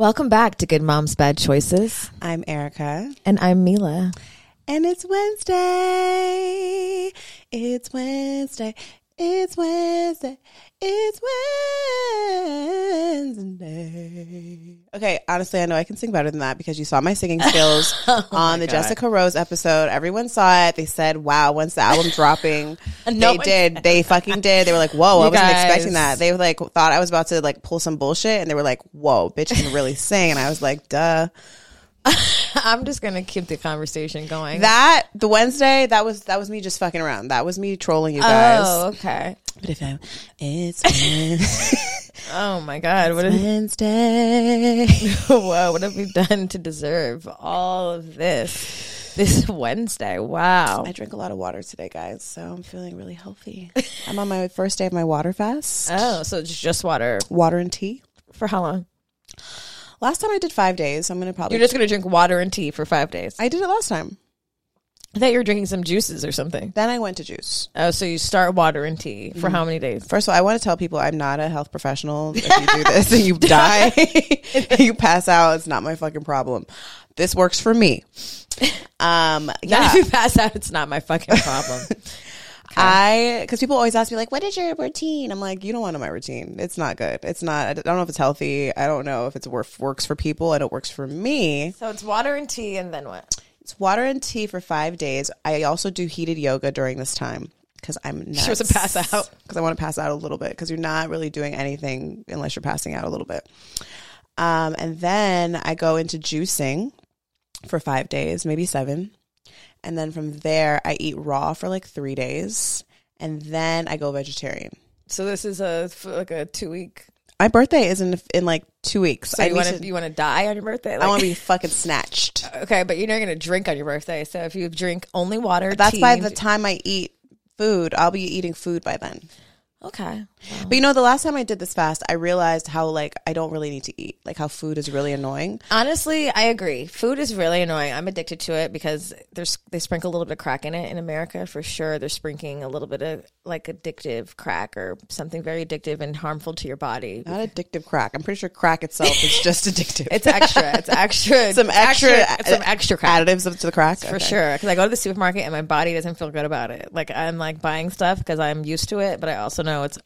Welcome back to Good Moms Bad Choices. I'm Erica. And I'm Milah. And it's Wednesday. It's Wednesday. It's Wednesday. It's Wednesday. Okay, honestly, I know I can sing better than that because you saw my singing skills Oh on the Jessica Rose episode. Everyone saw it. They said, "Wow, Once the album dropping?" No they did. They fucking did. They were like, "Whoa, I wasn't guys. expecting that." They were like thought I was about to like pull some bullshit, and they were like, "Whoa, bitch can really sing," and I was like, "Duh." I'm just going to keep the conversation going. That the Wednesday that was that was me just fucking around. That was me trolling you guys. oh, okay. But if I'm, it's Wednesday. Oh my God. What, is, Wednesday. whoa, what have we done to deserve all of this? This Wednesday. Wow. I drink a lot of water today, guys, so I'm feeling really healthy. I'm on my first day of my water fast. Oh, so it's just water. Water and tea. For how long? Last time I did five days. I'm gonna probably. You're just going to drink water and tea for five days. I did it last time. I thought you were drinking some juices or something. Then I went to juice. Oh, so you start water and tea for how many days? First of all, I want to tell people I'm not a health professional. If you do this and you die, you pass out, it's not my fucking problem. This works for me. Um, Not yeah. if you pass out, it's not my fucking problem. I because people always ask me like, "What is your routine?" I'm like, "You don't want to know my routine. It's not good. It's not. I don't know if it's healthy. I don't know if it's worth works for people. and it works for me. so it's water and tea, and then what? It's water and tea for five days. I also do heated yoga during this time because I'm nuts. She wants to pass out. because I want to pass out a little bit because you're not really doing anything unless you're passing out a little bit. Um, and then I go into juicing for five days, maybe seven. And then from there, I eat raw for like three days. And then I go vegetarian. So this is a like a two week. My birthday is in, in like two weeks. So I you want to you want to die on your birthday? I want to be fucking snatched. okay, but you're not going to drink on your birthday. So if you drink only water, That's tea, by the time I eat food. I'll be eating food by then. Okay. But you know, the last time I did this fast, I realized how like I don't really need to eat. Like how food is really annoying. Honestly, I agree. Food is really annoying. I'm addicted to it because there's they sprinkle a little bit of crack in it in America for sure. They're sprinkling a little bit of like addictive crack or something very addictive and harmful to your body. Not addictive crack. I'm pretty sure crack itself is just addictive. It's extra. It's extra. some it's extra, some extra crack. additives to the crack for Okay. sure because i go to the supermarket and my body doesn't feel good about it like i'm like buying stuff because i'm used to it but i also know it's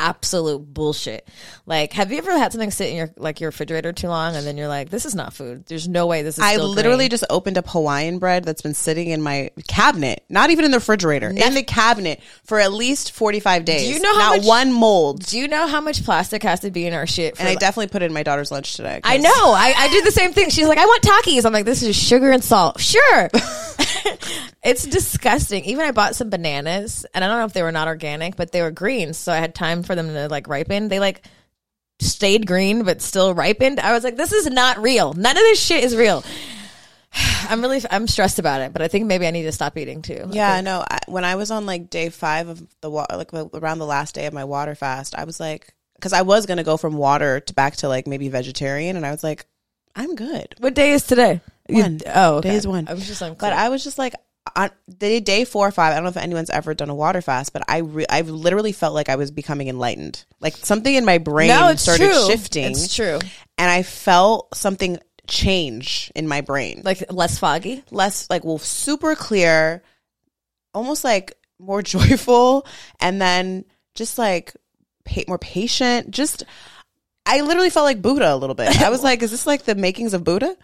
absolute bullshit like have you ever had something sit in your like your refrigerator too long and then you're like this is not food there's no way this is I literally green. just opened up Hawaiian bread that's been sitting in my cabinet, not even in the refrigerator, in the cabinet for at least 45 days. Do you know how not much- one mold? do you know how much plastic has to be in our shit for And I like- definitely put it in my daughter's lunch today. I know. I, I do the same thing. She's like, I want Takis. I'm like, this is sugar and salt. Sure. it's disgusting. Even I bought some bananas and I don't know if they were not organic, but they were green. So I had time for them to like ripen. They like stayed green, but still ripened. I was like, this is not real. None of this shit is real. I'm really, I'm stressed about it, but I think maybe I need to stop eating too. Yeah, I know. I, when I was on like day five of the water, like around the last day of my water fast, I was like, because I was gonna go from water to back to like maybe vegetarian, and I was like, I'm good. What day is today? You- One. oh, okay. Day is one. I was just like, But I was just like, on day day four or five. I don't know if anyone's ever done a water fast, but I re- I've literally felt like I was becoming enlightened. Like something in my brain no, it's started true. shifting, It's true. and I felt something change in my brain. Like less foggy. less like well super clear almost like more joyful and then just like pa- more patient just i literally felt like buddha a little bit i was like is this like the makings of buddha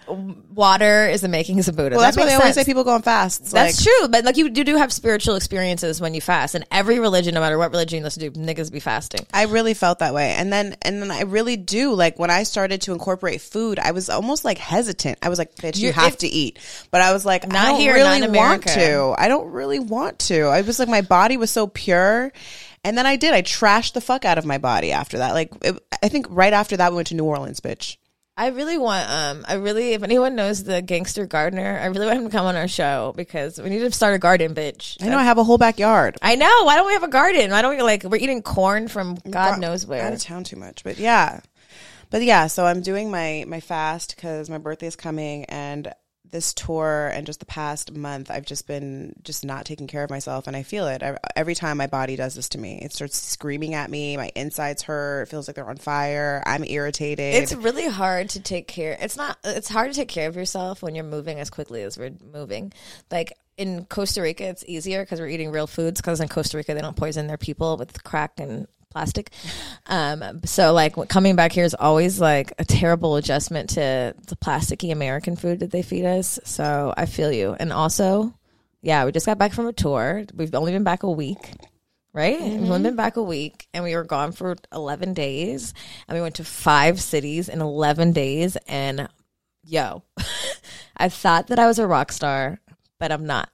Water is the makings of Buddha. well That that's why they makes always say people go on fasts That's like, true, but like you, you do have spiritual experiences when you fast, and every religion, no matter what religion you listen to, niggas be fasting. I really felt that way. And then and then I really do like when I started to incorporate food, I was almost like hesitant. I was like, bitch, you You're- have if- to eat. But I was like, Not I don't here, really want America. to. I don't really want to. I was like my body was so pure. And then I did. I trashed the fuck out of my body after that. Like it, I think right after that we went to New Orleans, bitch. I really want, um, I really, if anyone knows the gangster gardener, I really want him to come on our show because we need to start a garden, bitch. I know I have a whole backyard. I know. Why don't we have a garden? Why don't we like we're eating corn from God knows Out of town too much, but yeah, but yeah. So I'm doing my my fast because my birthday is coming, and this tour and just the past month, I've just been just not taking care of myself, and I feel it I, every time my body does this to me. It starts screaming at me. My insides hurt. It feels like they're on fire. I'm irritated. It's really hard to take care. It's not. It's hard to take care of yourself when you're moving as quickly as we're moving. Like in Costa Rica, it's easier because we're eating real foods. Because in Costa Rica, they don't poison their people with crack and plastic. Um, so like coming back here is always like a terrible adjustment to the plasticky American food that they feed us. So I feel you. And also, yeah, we just got back from a tour. We've only been back a week. Right? We've only been back a week and we were gone for 11 days and we went to five cities in 11 days. And yo, I thought that I was a rock star, but I'm not.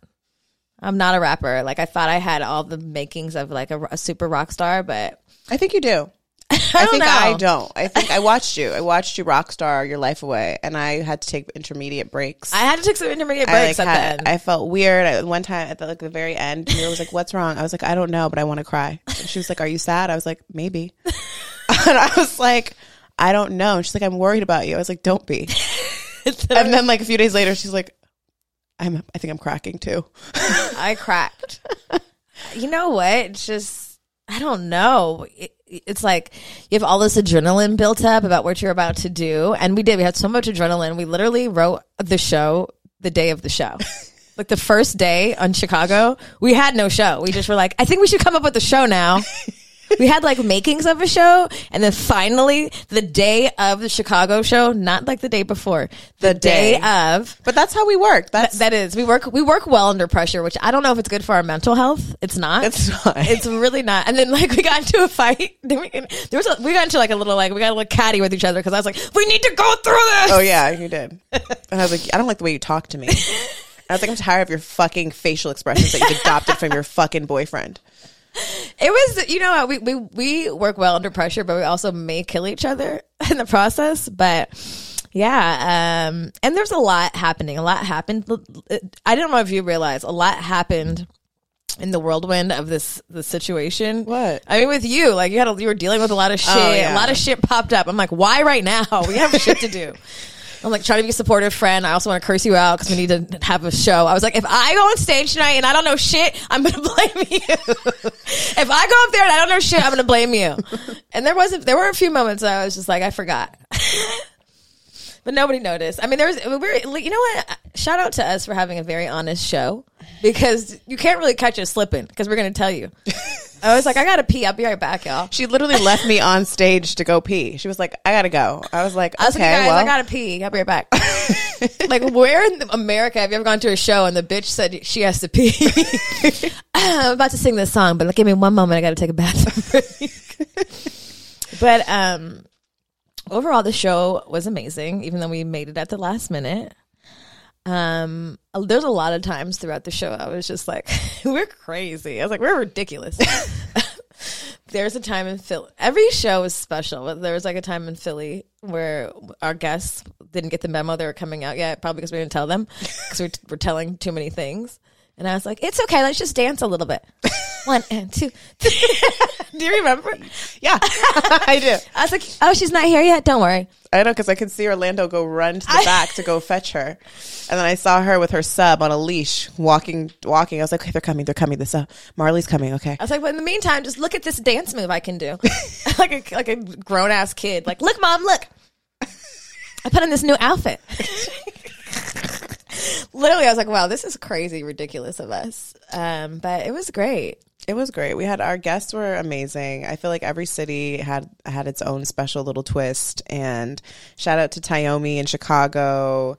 I'm not a rapper. Like I thought I had all the makings of like a, a super rock star, but I think you do. I, I think know. I don't. I think I watched you. I watched you rock star your life away, and I had to take intermediate breaks. I had to take some intermediate I, breaks like, at had- the end. I felt weird. I, one time at the, like the very end, Milah was like, "What's wrong?" I was like, "I don't know, but I want to cry." And she was like, "Are you sad?" I was like, "Maybe." and I was like, "I don't know." And she's like, "I'm worried about you." I was like, "Don't be." and then like a few days later, she's like, "I'm. I think I'm cracking too." I cracked. you know what? It's just I don't know. It, it's like you have all this adrenaline built up about what you're about to do, and we did. We had so much adrenaline. We literally wrote the show the day of the show. Like the first day on Chicago, we had no show. We just were like, I think we should come up with a show now. we had like makings of a show, and then finally, the day of the Chicago show, not like the day before, the, day. day. of, But that's how we work. That's that is we work we work well under pressure which i don't know if it's good for our mental health it's not It's not. it's really not and then like we got into a fight then we, there was a, we got into like a little like we got a little catty with each other because i was like we need to go through this Oh yeah, you did. And I was like, I don't like the way you talk to me. I was like, I'm tired of your fucking facial expressions that you've adopted from your fucking boyfriend. It was you know we, we we work well under pressure but we also may kill each other in the process but yeah um and there's a lot happening a lot happened i don't know if you realize a lot happened in the whirlwind of this the situation. What? I mean, with you, like you had, a, you were dealing with a lot of shit. yeah. A lot of shit popped up. I'm like, why right now? We have shit to do. I'm like trying to be a supportive friend. I also want to curse you out because we need to have a show. I was like, if I go on stage tonight and I don't know shit, I'm gonna blame you. if I go up there and I don't know shit, I'm gonna blame you. And there was a, there were a few moments I was just like, I forgot. But nobody noticed. I mean, there was, we're, you know what? Shout out to us for having a very honest show because you can't really catch us slipping because we're going to tell you. I was like, I got to pee. I'll be right back, y'all. She literally left me on stage to go pee. She was like, I gotta go. I was like, I was okay, like, guys, well, I got to pee. I'll be right back. like, where in America have you ever gone to a show and the bitch said she has to pee? I'm about to sing this song, but like, give me one moment. I got to take a bathroom break. but, um, overall the show was amazing even though we made it at the last minute. Um there's a lot of times throughout the show i was just like we're crazy. I was like we're ridiculous. There's a time in philly every show is special but there was like a time in philly where our guests didn't get the memo they were coming out yet probably because we didn't tell them because we we're telling too many things and i was like it's okay let's just dance a little bit one and two do you remember yeah, I do. i was like oh she's not here yet don't worry I know because I could see Orlando go run to the back to go fetch her, and then I saw her with her sub on a leash walking, walking. I was like, okay, they're coming, they're coming. This uh, Marley's coming. Okay, I was like, but in the meantime, just look at this dance move I can do, like a like a grown ass kid. Like, look, mom, look, I put on this new outfit. Literally, I was like, wow, this is crazy, ridiculous of us. Um, but it was great. It was great. We had our guests were amazing. I feel like every city had had its own special little twist. And shout out to Tayomi in Chicago,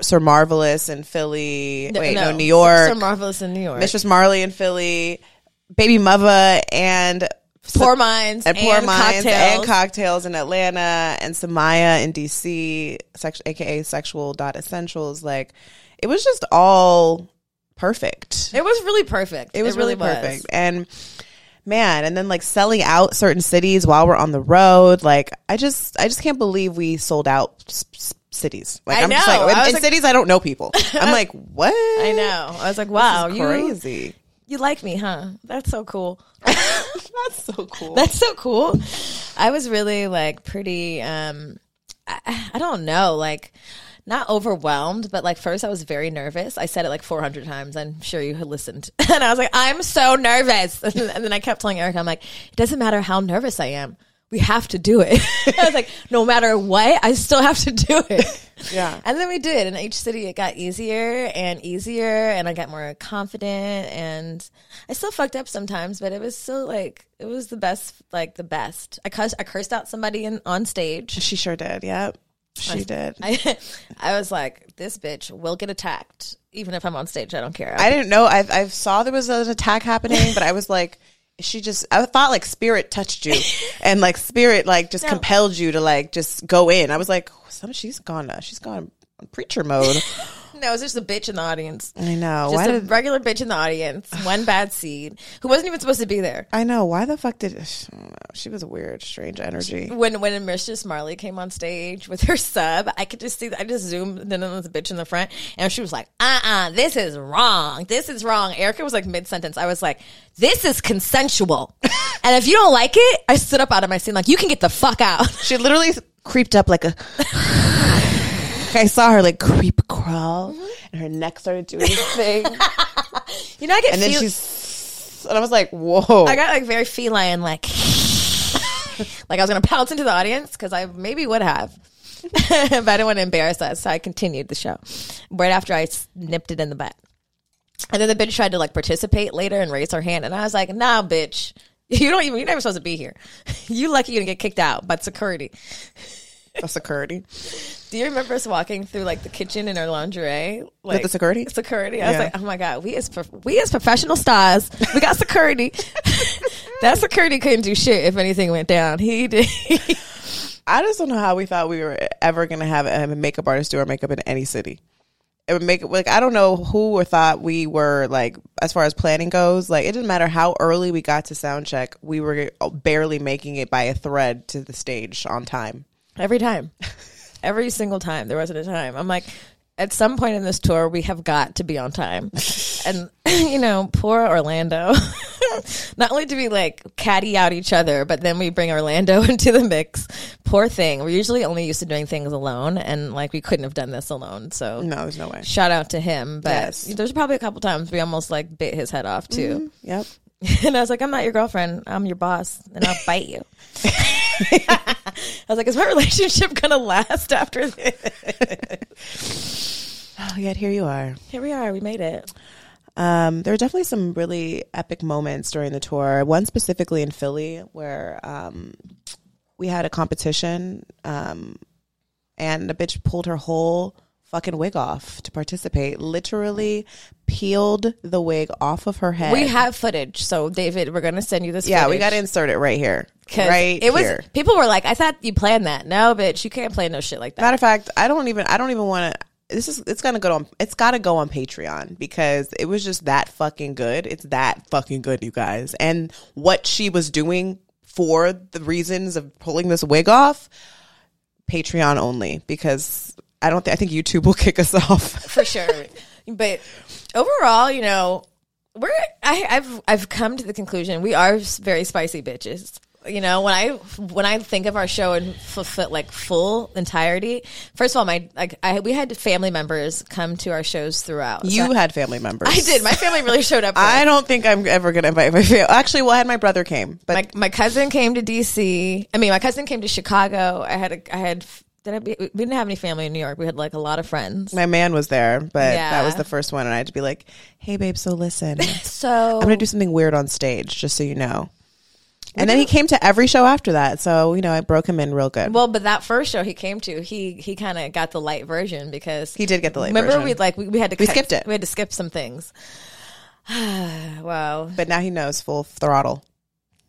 Sir Marvelous in Philly. Wait, no, New York. Sir Marvelous in New York. Mistress Marley in Philly, Baby Mother and Poor minds and Poor Minds cocktails. and cocktails in Atlanta and Samaya in DC, sex, aka Sexual Dot Essentials. Like it was just all perfect. It was really perfect. It was really, was. perfect. And man, and then like selling out certain cities while we're on the road. Like I just I just can't believe we sold out s- s- cities. Like I am just know. like in, in like- cities I don't know people. I'm like, what? I know. I was like, wow, you crazy. You like me, huh? That's so cool. That's so cool. That's so cool. I was really like pretty um I, I don't know, like not overwhelmed, but like first I was very nervous. I said it like 400 times. I'm sure you had listened. And I was like, I'm so nervous. And then I kept telling Erica, I'm like, it doesn't matter how nervous I am. We have to do it. I was like, no matter what, I still have to do it. Yeah. And then we did. And each city, it got easier and easier. And I got more confident. And I still fucked up sometimes, but it was still like, it was the best, like the best. I cursed, I cursed out somebody in, on stage. She sure did. Yep. She did. I, I was like, this bitch will get attacked, even if I'm on stage. I don't care. I didn't know. I I saw there was an attack happening, but I was like, she just. I thought like spirit touched you, and like spirit like just No. compelled you to like just go in. I was like, some she's gone. Uh, she's gone preacher mode. no, it was just a bitch in the audience. I know. Just Why a did regular bitch in the audience. One bad seed who wasn't even supposed to be there. I know? Why the fuck did I don't know. she was a weird, strange energy? When when Mistress Marley came on stage with her sub, I could just see. I just zoomed in on the bitch in the front, and she was like, "Uh uh this is wrong. This is wrong." Erica was like mid sentence. I was like, "This is consensual," and if you don't like it, I stood up out of my seat like, "You can get the fuck out." She literally creeped up like a. I saw her like creep crawl, mm-hmm. and her neck started doing this thing, You know, I get and then she's. And I was like, "Whoa!" I got like very feline, like like I was gonna pounce into the audience because I maybe would have, but I didn't want to embarrass us, so I continued the show right after I nipped it in the butt. And then the bitch tried to like participate later and raise her hand, and I was like, "Nah, bitch, you don't even you're never supposed to be here. you lucky you didn't get kicked out by security." the security. Do you remember us walking through like the kitchen in our lingerie? Like the security? Security. I was like, oh my god, we as prof- we as professional stars, we got security. that security couldn't do shit if anything went down. He did. I just don't know how we thought we were ever going to have a makeup artist do our makeup in any city. It would make like I don't know who or thought we were like as far as planning goes. Like it didn't matter how early we got to sound check, we were barely making it by a thread to the stage on time. Every time, every single time, there wasn't a time. I'm like, at some point in this tour, we have got to be on time. and you know, poor Orlando. Not only do we like caddy out each other, but then we bring Orlando into the mix. Poor thing. We're usually only used to doing things alone, and like we couldn't have done this alone. So No, there's no way. shout out to him. But Yes. there's probably a couple times we almost like bit his head off too. Mm-hmm. Yep. And I was like, I'm not your girlfriend. I'm your boss, and I'll bite you. I was like, is my relationship gonna last after this? Oh, yet here you are. Here we are. We made it. Um, there were definitely some really epic moments during the tour. One specifically in Philly where um, we had a competition, um, and the bitch pulled her whole fucking wig off to participate. Literally peeled the wig off of her head. We have footage, so David, we're gonna send you this. yeah, we got to insert it right here. Right it was here. people were like, I thought you planned that. No, bitch, you can't plan no shit like that. Matter of fact, I don't even. I don't even want to. This is. It's gonna go on. It's got to go on Patreon because it was just that fucking good. It's that fucking good, you guys. And what she was doing for the reasons of pulling this wig off, Patreon only because I don't. Th- I think YouTube will kick us off. for sure. But overall, you know, we're I, I've I've come to the conclusion we are very spicy bitches. You know, when I when I think of our show in full, like full entirety, first of all, my like I we had family members come to our shows throughout. So You had family members. I did. My family really showed up. I don't think I'm ever gonna invite my family. Actually, well, I had my brother came, but my my cousin came to DC. I mean, my cousin came to Chicago. I had a, I had did I be, we didn't have any family in New York. We had like a lot of friends. my man was there. But yeah. that was the first one, and I had to be like, "Hey, babe, so listen." So I'm gonna do something weird on stage, just so you know. And then he came to every show after that, so you know I broke him in real good. Well, but that first show he came to, he he kind of got the light version because He did get the light Remember, version. we like we, we had to We cut- skipped it. We had to skip some things. wow, but now he knows full throttle.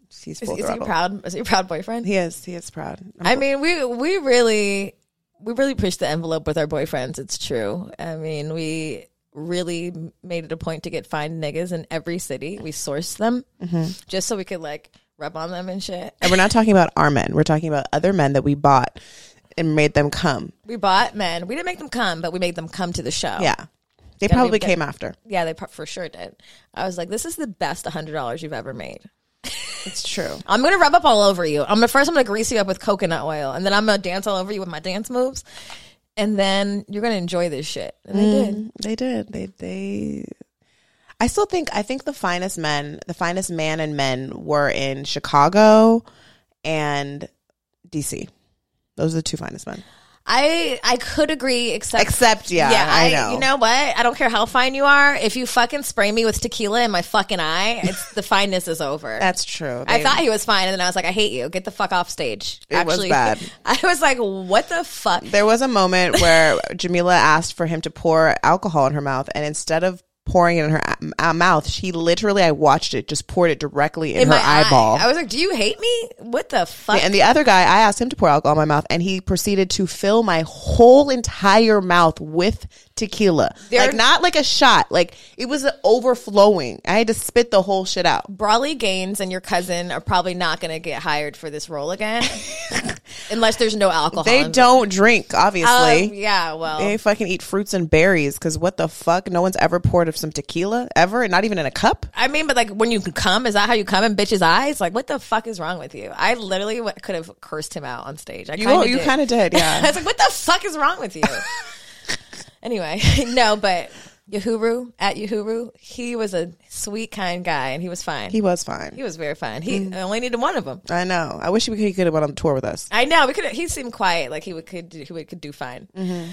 He's is, full is he proud? Is he a proud boyfriend? He is. He is proud. I mean, we we really we really pushed the envelope with our boyfriends. It's true. I mean, we really made it a point to get fine niggas in every city. We sourced them Mm-hmm. just so we could like rub on them and shit. and we're not talking about our men. We're talking about other men that we bought and made them come. We bought men. We didn't make them come, but we made them come to the show. Yeah, they probably came after. Yeah, they pro- for sure did. I was like, this is the best hundred dollars you've ever made. It's true. I'm gonna rub up all over you. I'm gonna first I'm gonna grease you up with coconut oil, and then I'm gonna dance all over you with my dance moves. and then you're gonna enjoy this shit. And they did. Mm, They did. They they. I still think I think the finest men, the finest man and men were in Chicago and DC. Those are the two finest men. I I could agree, except Except, yeah, yeah. I know. You know what? I don't care how fine you are. If you fucking spray me with tequila in my fucking eye, it's the fineness is over. That's true. I They- thought he was fine, and then I was like, I hate you. Get the fuck off stage. It was bad. I was like, what the fuck? there was a moment where Jamila asked for him to pour alcohol in her mouth, and instead of pouring it in her a- uh, mouth, she literally, I watched it, just poured it directly in, in her my eye. eyeball. I was like, do you hate me? What the fuck? And the other guy, I asked him to pour alcohol in my mouth, and he proceeded to fill my whole entire mouth with tequila. There- like not like a shot, like it was overflowing. I had to spit the whole shit out. Brawley Gaines and your cousin are probably not going to get hired for this role again, unless there's no alcohol. They don't drink, Um, obviously. yeah, well, They fucking eat fruits and berries because what the fuck? No one's ever poured of some tequila ever, and not even in a cup. I mean, but like when you come, is that how you come in bitches' eyes? Like, what the fuck is wrong with you? I literally w- could have cursed him out on stage. I You kind of you did. kind of did, I was like, what the fuck is wrong with you? anyway, no, but Yahuru at Yahuru, he was a sweet, kind guy, and he was fine. he was fine. He was very fine. He Mm. only needed one of them. I know. I wish he could have went on tour with us. I know. We could. He seemed quiet. Like he would could do, he would could do fine. Mm-hmm.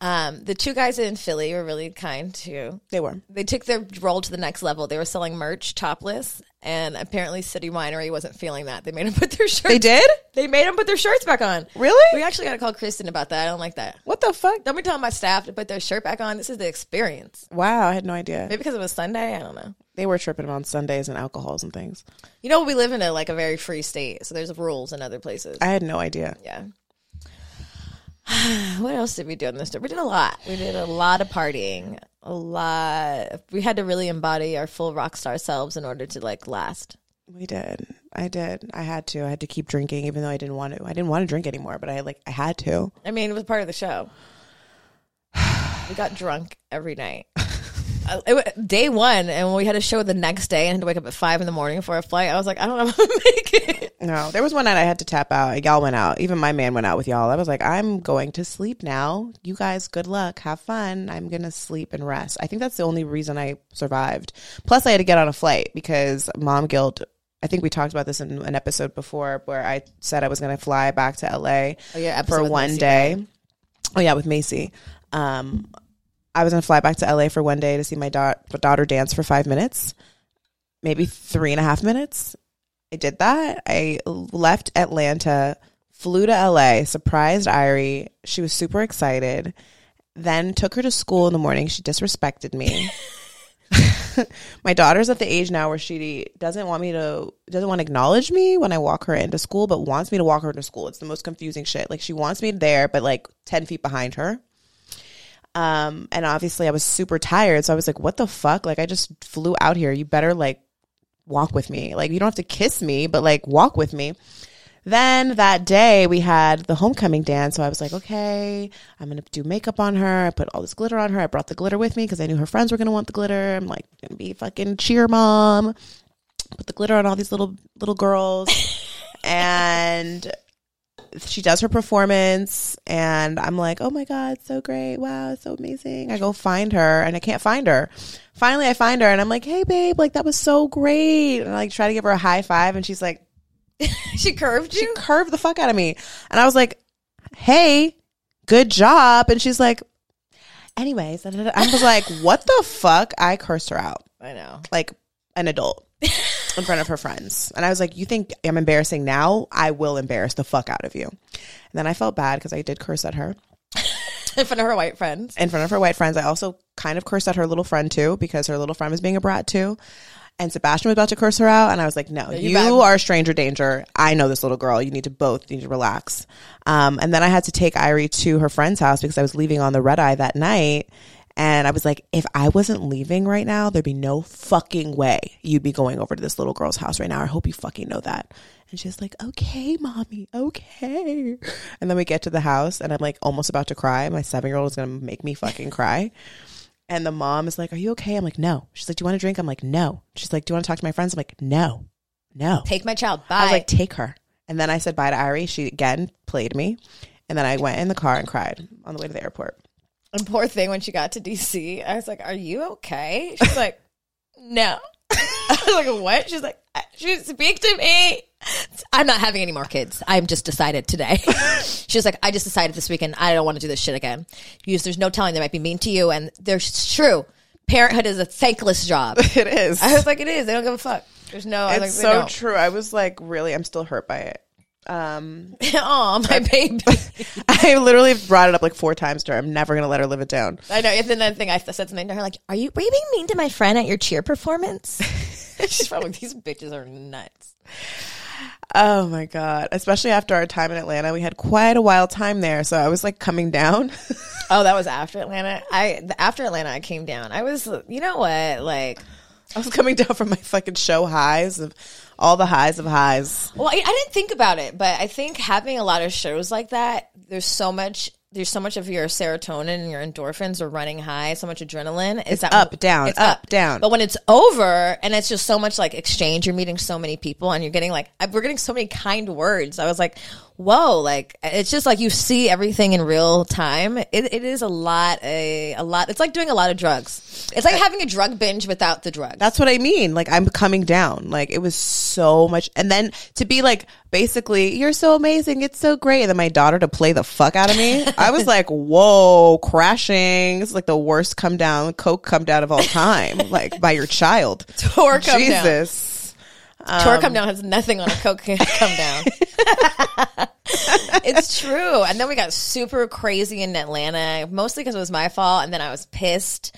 Um, the two guys in Philly were really kind too. They were. They took their role to the next level. They were selling merch topless, and apparently City Winery wasn't feeling that. They made them put their shirts. They did? They made them put their shirts back on. Really? We actually got to call Kristen about that. I don't like that. What the fuck? Don't be telling my staff to put their shirt back on. This is the experience. Wow, I had no idea. Maybe because it was Sunday. I don't know. They were tripping on Sundays and alcohols and things. You know, we live in a like a very free state, so there's rules in other places. I had no idea. yeah. what else did we do on this trip? We did a lot. We did a lot of partying. A lot. We had to really embody our full rock star selves in order to like last. We did. I did. I had to. I had to keep drinking even though I didn't want to. I didn't want to drink anymore, but I like I had to. I mean, it was part of the show. we got drunk every night. It, day one, and when we had a show the next day and had to wake up at five in the morning for a flight, I was like, I don't know if I'm gonna make it. No, there was one night I had to tap out. Y'all went out. Even my man went out with y'all. I was like, I'm going to sleep now. You guys, good luck. Have fun. I'm going to sleep and rest. I think that's the only reason I survived. Plus, I had to get on a flight because mom guilt. I think we talked about this in an episode before where I said I was going to fly back to LA Oh, yeah, for one Macy day. Oh yeah, with Macy. Um, I was gonna fly back to LA for one day to see my da- daughter dance for five minutes, maybe three and a half minutes. I did that. I left Atlanta, flew to LA, surprised Irie. She was super excited. Then took her to school in the morning. She disrespected me. my daughter's at the age now where she doesn't want me to doesn't want to acknowledge me when I walk her into school, but wants me to walk her into school. It's the most confusing shit. Like she wants me there, but like ten feet behind her. Um, and obviously I was super tired, so I was like, "What the fuck? Like I just flew out here. You better like walk with me. Like you don't have to kiss me, but like walk with me." Then that day we had the homecoming dance, so I was like, okay, I'm gonna do makeup on her. I put all this glitter on her. I brought the glitter with me because I knew her friends were gonna want the glitter. I'm like, gonna be fucking cheer mom. Put the glitter on all these little little girls, and she does her performance, and I'm like, oh my god, so great! Wow, so amazing. I go find her, and I can't find her. Finally, I find her, and I'm like, hey babe, like that was so great, and I like try to give her a high five, and she's like She curved she curved the fuck out of me. And I was like, hey, good job. And she's like, anyways. I was like, what the fuck? I cursed her out I know. like an adult in front of her friends. And I was like, you think I'm embarrassing now? I will embarrass the fuck out of you. And then I felt bad because I did curse at her In front of her white friends. in front of her white friends. I also kind of cursed at her little friend too because her little friend was being a brat too. And Sebastian was about to curse her out, and I was like, "No, you you, are stranger danger. I know this little girl. You need to both you need to relax." Um, and then I had to take Irie to her friend's house because I was leaving on the red eye that night. And I was like, if I wasn't leaving right now, there'd be no fucking way you'd be going over to this little girl's house right now. I hope you fucking know that. And she's like, okay, mommy, okay. And then we get to the house, and I'm like almost about to cry. My seven year old is gonna make me fucking cry. And the mom is like, Are you okay? I'm like, No. She's like, Do you want to drink? I'm like, No. She's like, Do you want to talk to my friends? I'm like, No. No. Take my child. Bye. I was like, Take her. And then I said bye to Irie. She again played me. And then I went in the car and cried on the way to the airport. And poor thing, when she got to DC, I was like, "Are you okay?" She's like, "No." I was like, "What?" She's like, "She speak to me." I'm not having any more kids. I'm just decided today. she was like, "I just decided this weekend I don't want to do this shit again." Because there's no telling they might be mean to you, and there's true. Parenthood is a thankless job. It is. I was like, "It is." They don't give a fuck. There's no. It's like, so true. I was like, really, I'm still hurt by it. Um, oh, my baby. I literally brought it up like four times to her. I'm never gonna let her live it down. I know. And then the thing I said something to her like, "Are you were you being mean to my friend at your cheer performance?" She's probably these bitches are nuts. Oh my god! Especially after our time in Atlanta, we had quite a wild time there. So I was like coming down. Oh, that was after Atlanta. I after Atlanta, I came down. I was, you know what, like. I was coming down from my fucking show highs of all the highs of highs. Well, I, I didn't think about it, but I think having a lot of shows like that, there's so much. There's so much of your serotonin and your endorphins are running high, so much adrenaline. Is that up, down, it's up, down. But when it's over and it's just so much like exchange, you're meeting so many people and you're getting like we're getting so many kind words. I was like, whoa, like it's just like you see everything in real time. It, it is a lot, a a lot. It's like doing a lot of drugs. It's like having a drug binge without the drugs. That's what I mean. Like I'm coming down. Like it was so much, and then to be like basically, you're so amazing, it's so great, and then my daughter to play the fuck out of me. I was like, whoa, crashing. It's like the worst come down, coke come down of all time, like by your child. Tour come down. Jesus. Tour come um, down has nothing on a coke come down. it's true. And then we got super crazy in Atlanta, mostly because it was my fault. And then I was pissed.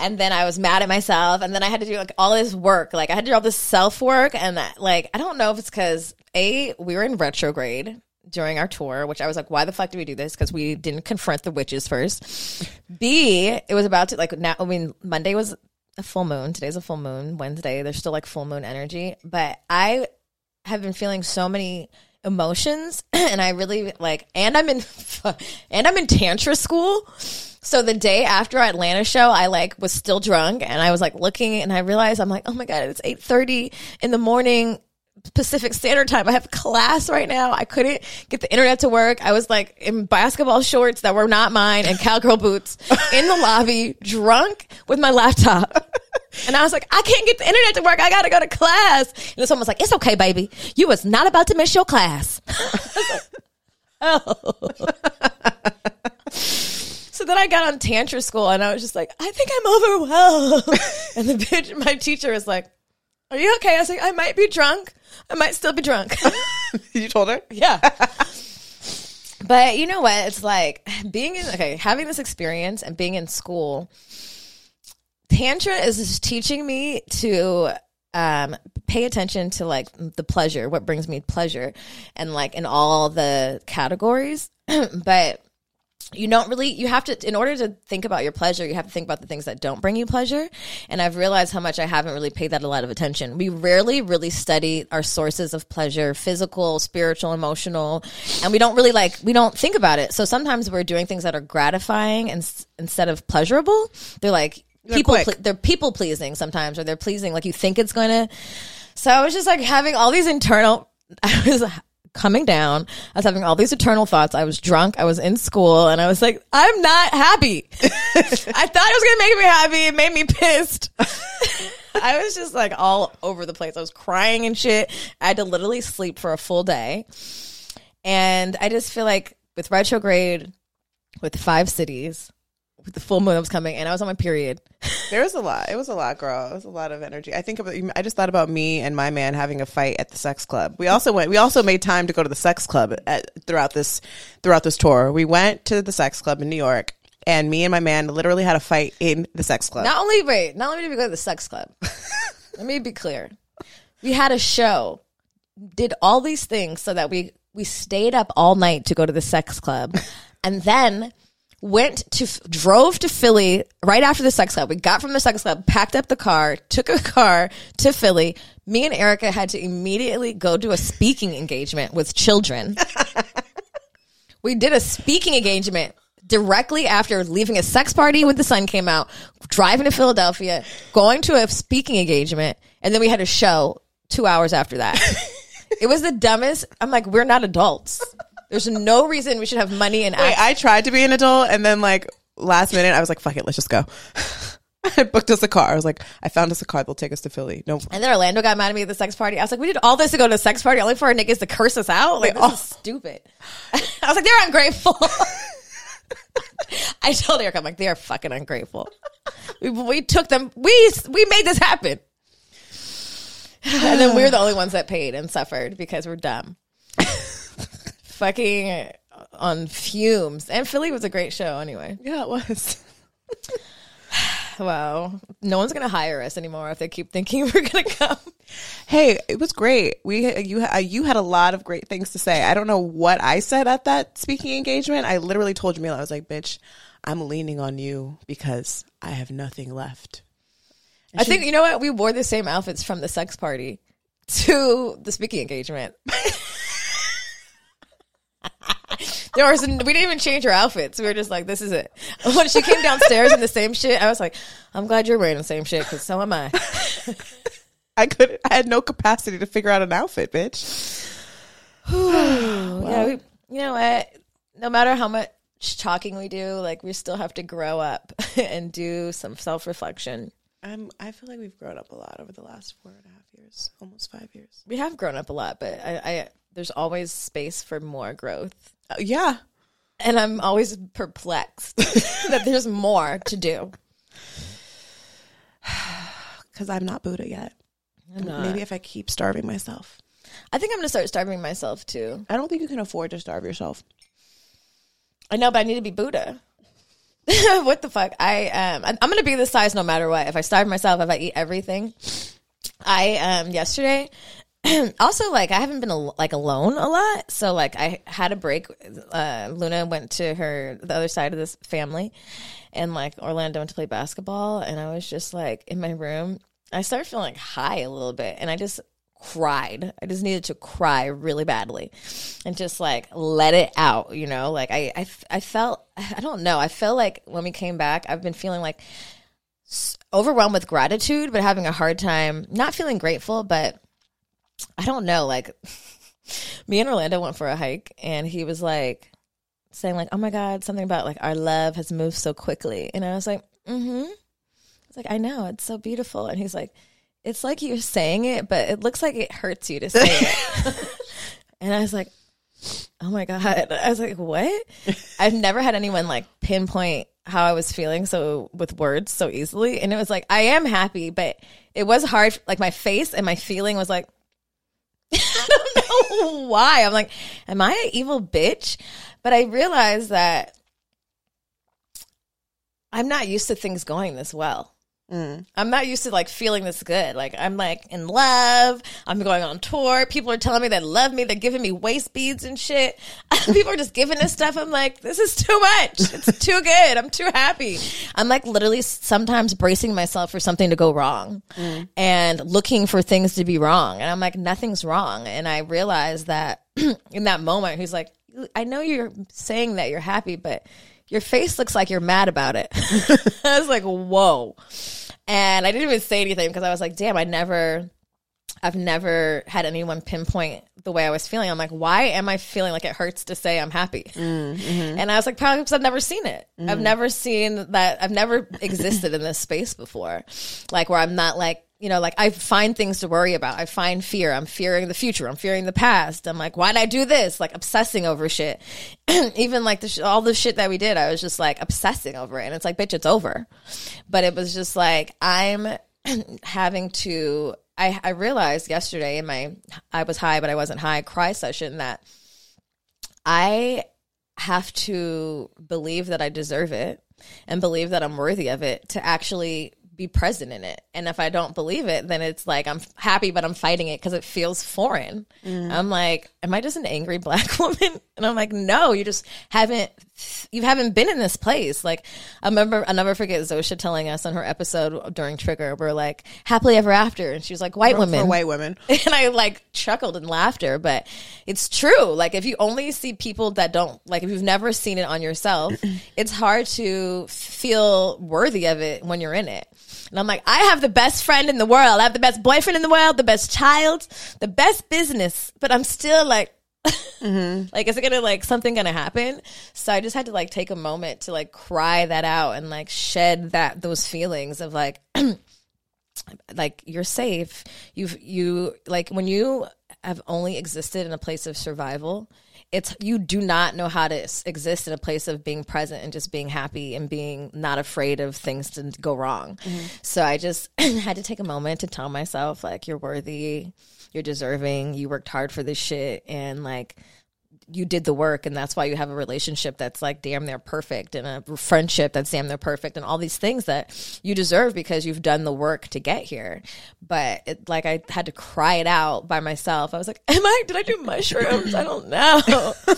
and then I was mad at myself. And then I had to do like all this work. Like I had to do all this self work. And that, like, I don't know if it's because A, we were in retrograde during our tour, which I was like, why the fuck did we do this? Because we didn't confront the witches first. B, it was about to like now. I mean, Monday was a full moon. Today's a full moon. Wednesday, there's still like full moon energy. But I have been feeling so many emotions, and I really like. And I'm in, and I'm in tantra school. So the day after Atlanta show, I like was still drunk, and I was like looking, and I realized I'm like, oh my god, it's eight thirty in the morning. Pacific Standard Time. I have class right now. I couldn't get the internet to work. I was like in basketball shorts that were not mine and cowgirl boots in the lobby, drunk with my laptop. And I was like, I can't get the internet to work. I got to go to class. And then someone was like, it's okay, baby. You was not about to miss your class. Oh. So then I got on tantra school and I was just like, I think I'm overwhelmed. and the bitch, my teacher was like, are you okay? I was like, I might be drunk. I might still be drunk. you told her? yeah. But you know what? It's like being in, okay, having this experience and being in school, Tantra is just teaching me to um, pay attention to like the pleasure, what brings me pleasure, and like in all the categories. but you don't really you have to in order to think about your pleasure you have to think about the things that don't bring you pleasure. And i've realized how much i haven't really paid that a lot of attention. We rarely really study our sources of pleasure physical spiritual emotional and we don't really like we don't think about it. So sometimes we're doing things that are gratifying and instead of pleasurable. They're like people quick. ple- they're people pleasing sometimes or they're pleasing like you think it's going to so i was just like having all these internal i was coming down. I was having all these eternal thoughts. I was drunk. I was in school and I was like, I'm not happy. I thought it was going to make me happy. It made me pissed. I was just like all over the place. I was crying and shit. I had to literally sleep for a full day. And I just feel like with retrograde, with five cities, the full moon that was coming, and I was on my period. There was a lot. It was a lot, girl. It was a lot of energy. I think about. I just thought about me and my man having a fight at the sex club. We also went. We also made time to go to the sex club at, throughout this throughout this tour. We went to the sex club in New York, and me and my man literally had a fight in the sex club. Not only wait, not only did we go to the sex club. let me be clear. We had a show, did all these things so that we we stayed up all night to go to the sex club, and then went to drove to Philly right after the sex club. We got from the sex club, packed up the car, took a car to Philly. Me and Erica had to immediately go to a speaking engagement with children. we did a speaking engagement directly after leaving a sex party when the sun came out, driving to Philadelphia, going to a speaking engagement, and then we had a show two hours after that. it was the dumbest. I'm like, we're not adults. There's no reason we should have money and Wait. I tried to be an adult, and then like last minute, I was like, "Fuck it, let's just go." I booked us a car. I was like, "I found us a car. They'll take us to Philly." No, And then Orlando got mad at me at the sex party. I was like, we did all this to go to a sex party only for our niggas to curse us out? Like, this all- is stupid. I was like, they're ungrateful. I told Eric, I'm like, they are fucking ungrateful. We, we took them, we, we made this happen. And then we're the only ones that paid and suffered because we're dumb. Fucking on fumes. And Philly was a great show anyway. yeah, it was. Wow. No one's going to hire us anymore if they keep thinking we're going to come. Hey, it was great. We you uh, you had a lot of great things to say. I don't know what I said at that speaking engagement. I literally told Jamila, I was like, "Bitch, I'm leaning on you because I have nothing left." I think you know what we wore the same outfits from the sex party to the speaking engagement. there was we didn't even change our outfits. We were just like, this is it. When she came downstairs in the same shit, I was like, I'm glad you're wearing the same shit because so am I. I could I had no capacity to figure out an outfit, bitch. yeah, we, you know what? No matter how much talking we do, like we still have to grow up and do some self reflection. I'm I feel like we've grown up a lot over the last four and a half years, almost five years. We have grown up a lot, but I, I there's always space for more growth. Uh, yeah, and I'm always perplexed that there's more to do. because I'm not Buddha yet. Not. Maybe if I keep starving myself. I think I'm gonna start starving myself too. I don't think you can afford to starve yourself. I know, but I need to be Buddha. what the fuck? I um, I'm I'm gonna be this size no matter what. If I starve myself, if I eat everything, I um yesterday. also, like I haven't been like alone a lot, so like I had a break. Uh, Luna went to her the other side of this family, and like Orlando went to play basketball, and I was just like in my room. I started feeling like high a little bit, and I just cried. I just needed to cry really badly and just like let it out, you know? Like I, I, I felt, I don't know. I feel like when we came back, I've been feeling like overwhelmed with gratitude, but having a hard time, not feeling grateful, but I don't know. Like me and Orlando went for a hike and he was like saying like, oh my God, something about like our love has moved so quickly. And I was like, mm-hmm. It's like, I know, it's so beautiful. And he's like, it's like you're saying it, but it looks like it hurts you to say it. and I was like, oh my God. I was like, what? I've never had anyone like pinpoint how I was feeling so with words so easily. And it was like, I am happy, but it was hard. Like my face and my feeling was like, I don't know why. I'm like, am I an evil bitch? But I realized that I'm not used to things going this well. Mm. I'm not used to like feeling this good. Like I'm like in love. I'm going on tour. People are telling me they love me. They're giving me waist beads and shit. People are just giving this stuff. I'm like, this is too much. It's too good. I'm too happy. I'm like literally sometimes bracing myself for something to go wrong mm. and looking for things to be wrong. And I'm like, nothing's wrong. And I realized that in that moment, he's like, I know you're saying that you're happy, but your face looks like you're mad about it. I was like, whoa. And I didn't even say anything because I was like, damn, I never, I've never had anyone pinpoint the way I was feeling. I'm like, why am I feeling like it hurts to say I'm happy? Mm, mm-hmm. And I was like, probably because I've never seen it. I've mm. never seen that. I've never existed in this space before. Like where I'm not like, you know, like I find things to worry about. I find fear. I'm fearing the future. I'm fearing the past. I'm like, why'd I do this? Like obsessing over shit. Even like the sh- all the shit that we did, I was just like obsessing over it. And it's like, bitch, it's over. But it was just like, I'm having to, I, I realized yesterday in my, I was high, but I wasn't high cry session that I have to believe that I deserve it and believe that I'm worthy of it to actually be present in it. And if I don't believe it, then it's like I'm happy, but I'm fighting it because it feels foreign. Mm. I'm like, am I just an angry black woman? And I'm like, no, you just haven't, you haven't been in this place. Like, I remember, I'll never forget Zosha telling us on her episode during Trigger, we're like, happily ever after. And she was like, white women. For white women. And I like chuckled in laughter, but it's true. Like if you only see people that don't like if you've never seen it on yourself, it's hard to feel worthy of it when you're in it. And I'm like, I have the best friend in the world. I have the best boyfriend in the world, the best child, the best business, but I'm still like Mm-hmm. like, is it gonna like something gonna happen? So I just had to like take a moment to like cry that out and like shed that those feelings of like, like you're safe. You've you like when you have only existed in a place of survival. It's you do not know how to exist in a place of being present and just being happy and being not afraid of things to go wrong. Mm-hmm. So I just had to take a moment to tell myself like you're worthy, you're deserving, you worked hard for this shit and like you did the work and that's why you have a relationship that's like damn they're perfect and a friendship that's damn they're perfect and all these things that you deserve because you've done the work to get here. But it, like i had to cry it out by myself. I was like am i did i do mushrooms? I don't know.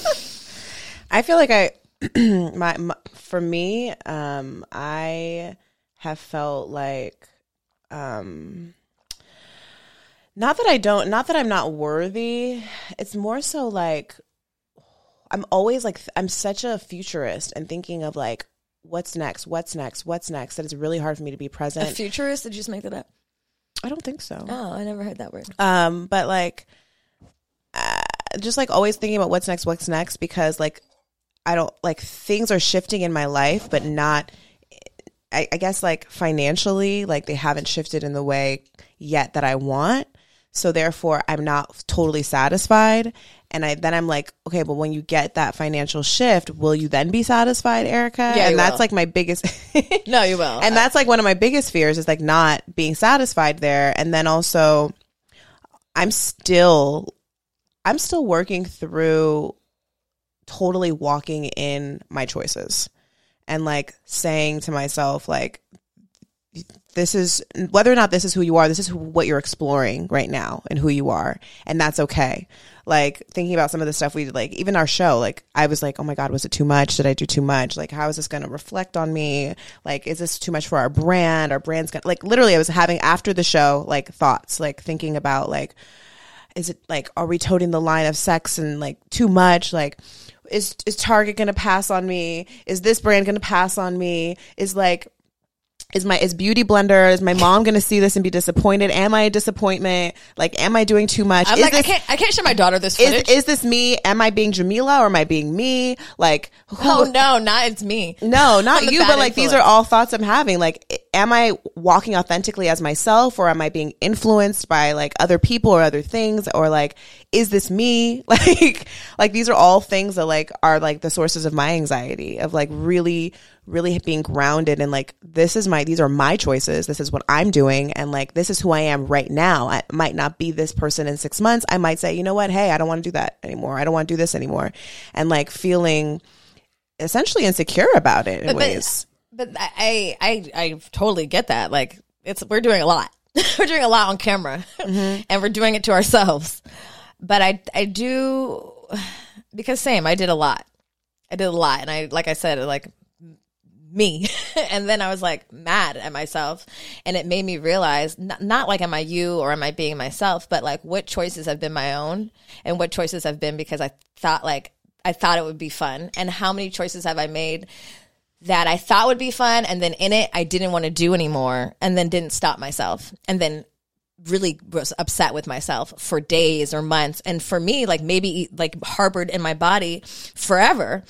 I feel like I, my, my for me, um, I have felt like, um, not that I don't, not that I'm not worthy. It's more so like I'm always like I'm such a futurist and thinking of like what's next, what's next, what's next. That it's really hard for me to be a present. futurist did you just make that up I don't think so. oh i never heard that word Um, but like, uh, just like always thinking about what's next, what's next, because like, I don't like things are shifting in my life, but not. I, I guess like financially, like they haven't shifted in the way yet that I want. So therefore, I'm not totally satisfied. And I then I'm like, okay, but when you get that financial shift, will you then be satisfied, Erica? Yeah, and that's will. like my biggest. no you will and that's like one of my biggest fears is like not being satisfied there and then also i'm still i'm still working through totally walking in my choices and like saying to myself like this is whether or not this is who you are this is who, what you're exploring right now and who you are and that's okay. Like thinking about some of the stuff we did like even our show like i was like oh my god was it too much? Did i do too much? Like how is this going to reflect on me? Like is this too much for our brand? Our brand's going to like literally i was having after the show like thoughts like thinking about like is it like are we toting the line of sex and like too much? Like is is target going to pass on me? Is this brand going to pass on me? Is like is my is beauty blender is my mom going to see this and be disappointed? Am i a disappointment? Like am i doing too much? I'm is like i can't i can't show my daughter this is, footage. is this me? Am i being jamila or am i being me? Like who, oh no not it's me. No, not you, but like these are all thoughts I'm having. Like, am I walking authentically as myself or am I being influenced by like other people or other things? Or like, is this me? Like, like these are all things that like are like the sources of my anxiety of like really, really being grounded and like, this is my, these are my choices. This is what I'm doing. And like, this is who I am right now. I might not be this person in six months. I might say, you know what? Hey, I don't want to do that anymore. I don't want to do this anymore. And like feeling, essentially insecure about it in but, ways. But I, I I totally get that. Like it's we're doing a lot. we're doing a lot on camera, Mm-hmm. and we're doing it to ourselves. But I I do because same. I did a lot. I did a lot, and I like I said like me and then i was like mad at myself and it made me realize not, not like am i you or am i being myself but like what choices have been my own and what choices have been because i thought like i thought it would be fun and how many choices have i made that i thought would be fun and then in it i didn't want to do anymore and then didn't stop myself and then really was upset with myself for days or months. And for me like maybe like harbored in my body forever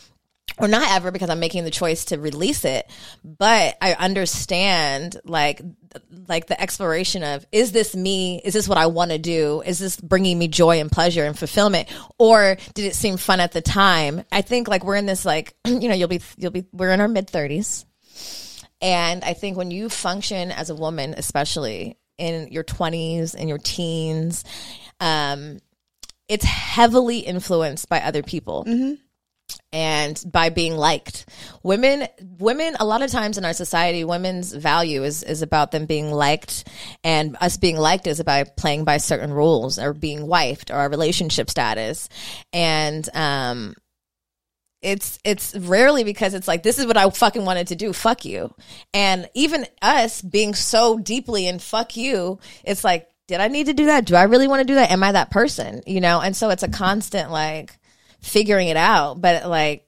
or not ever because I'm making the choice to release it, but I understand like like the exploration of is this me? Is this what I want to do? Is this bringing me joy and pleasure and fulfillment or did it seem fun at the time? I think like we're in this like you know, you'll be you'll be we're in our mid 30s. And I think when you function as a woman, especially in your 20s and your teens, um it's heavily influenced by other people and by being liked. Women women a lot of times in our society women's value is is about them being liked and us being liked is about playing by certain rules or being wifed or our relationship status. And um it's it's rarely because it's like this is what I fucking wanted to do. Fuck you. And even us being so deeply in fuck you, it's like did I need to do that? Do I really want to do that? Am I that person? You know? And so it's a constant like figuring it out, but like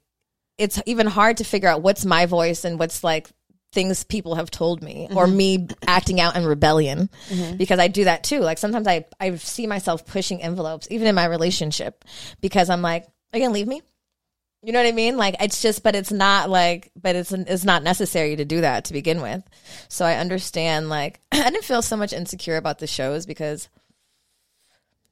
it's even hard to figure out what's my voice and what's like things people have told me or mm-hmm. me acting out in rebellion mm-hmm. because I do that too. Like sometimes I, I see myself pushing envelopes, even in my relationship, because I'm like, are you gonna leave me? You know what I mean? Like it's just, but it's not like, but it's it's not necessary to do that to begin with. So I understand. Like I didn't feel so much insecure about the shows because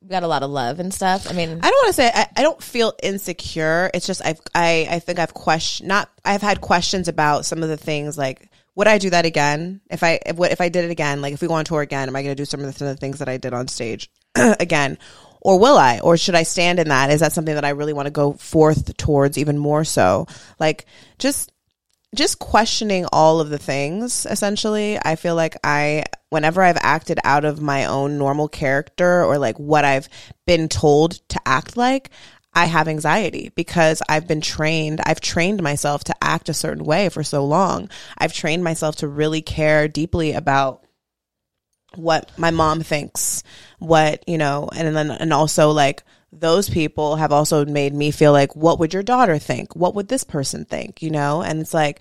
got a lot of love and stuff. I mean, I don't want to say I, I don't feel insecure. It's just I've I I think I've question not I've had questions about some of the things like would I do that again? If I if, what if I did it again like if we go on tour again am I going to do some of the, some of the things that I did on stage again? Or will I? Or should I stand in that? Is that something that I really want to go forth towards even more so? Like just just questioning all of the things essentially. I feel like i whenever i've acted out of my own normal character or like what i've been told to act like i have anxiety because i've been trained i've trained myself to act a certain way for so long. I've trained myself to really care deeply about what my mom thinks what you know and then and also like those people have also made me feel like what would your daughter think? What would this person think? You know? And it's like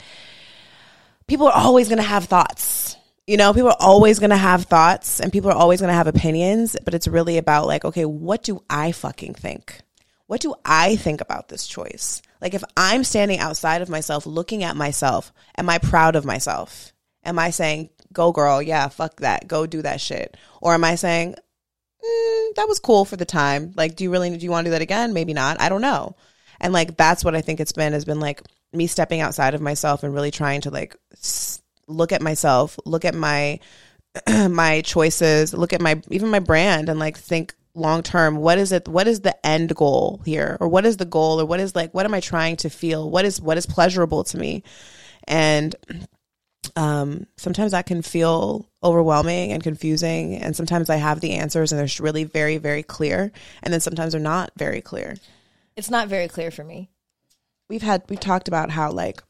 people are always going to have thoughts. You know people are always going to have thoughts and people are always going to have opinions but it's really about like okay what do i fucking think? What do i think about this choice? Like if i'm standing outside of myself looking at myself am i proud of myself? Am i saying go girl. Yeah fuck that. Go do that shit. Or am i saying mm, that was cool for the time. Like, do you really do you want to do that again? Maybe not. I don't know. And like that's what I think it's been has been like me stepping outside of myself and really trying to like look at myself, look at my my choices, look at my even my brand and like think long term what is it what is the end goal here or what is the goal or what is like what am I trying to feel? What is what is pleasurable to me? And um, sometimes that can feel overwhelming and confusing. And sometimes I have the answers and they're really very, very clear. And then sometimes they're not very clear. it's not very clear for me. We've had, we've talked about how like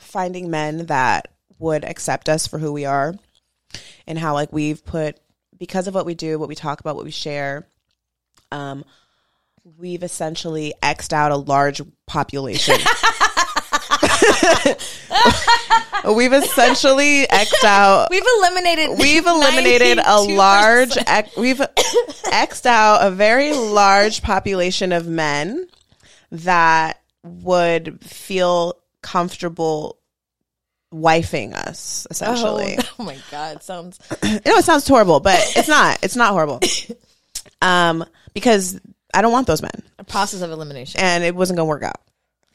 finding men that would accept us for who we are and how like we've put, because of what we do, what we talk about, what we share, um, we've essentially X'd out a large population. we've essentially X'd out We've eliminated. we've eliminated a 92%. large ex- we've xed out a very large population of men that would feel comfortable wifing us essentially Oh, oh my god, sounds. you know it sounds horrible but it's not it's not horrible um because i don't want those men A process of elimination. and it wasn't gonna work out.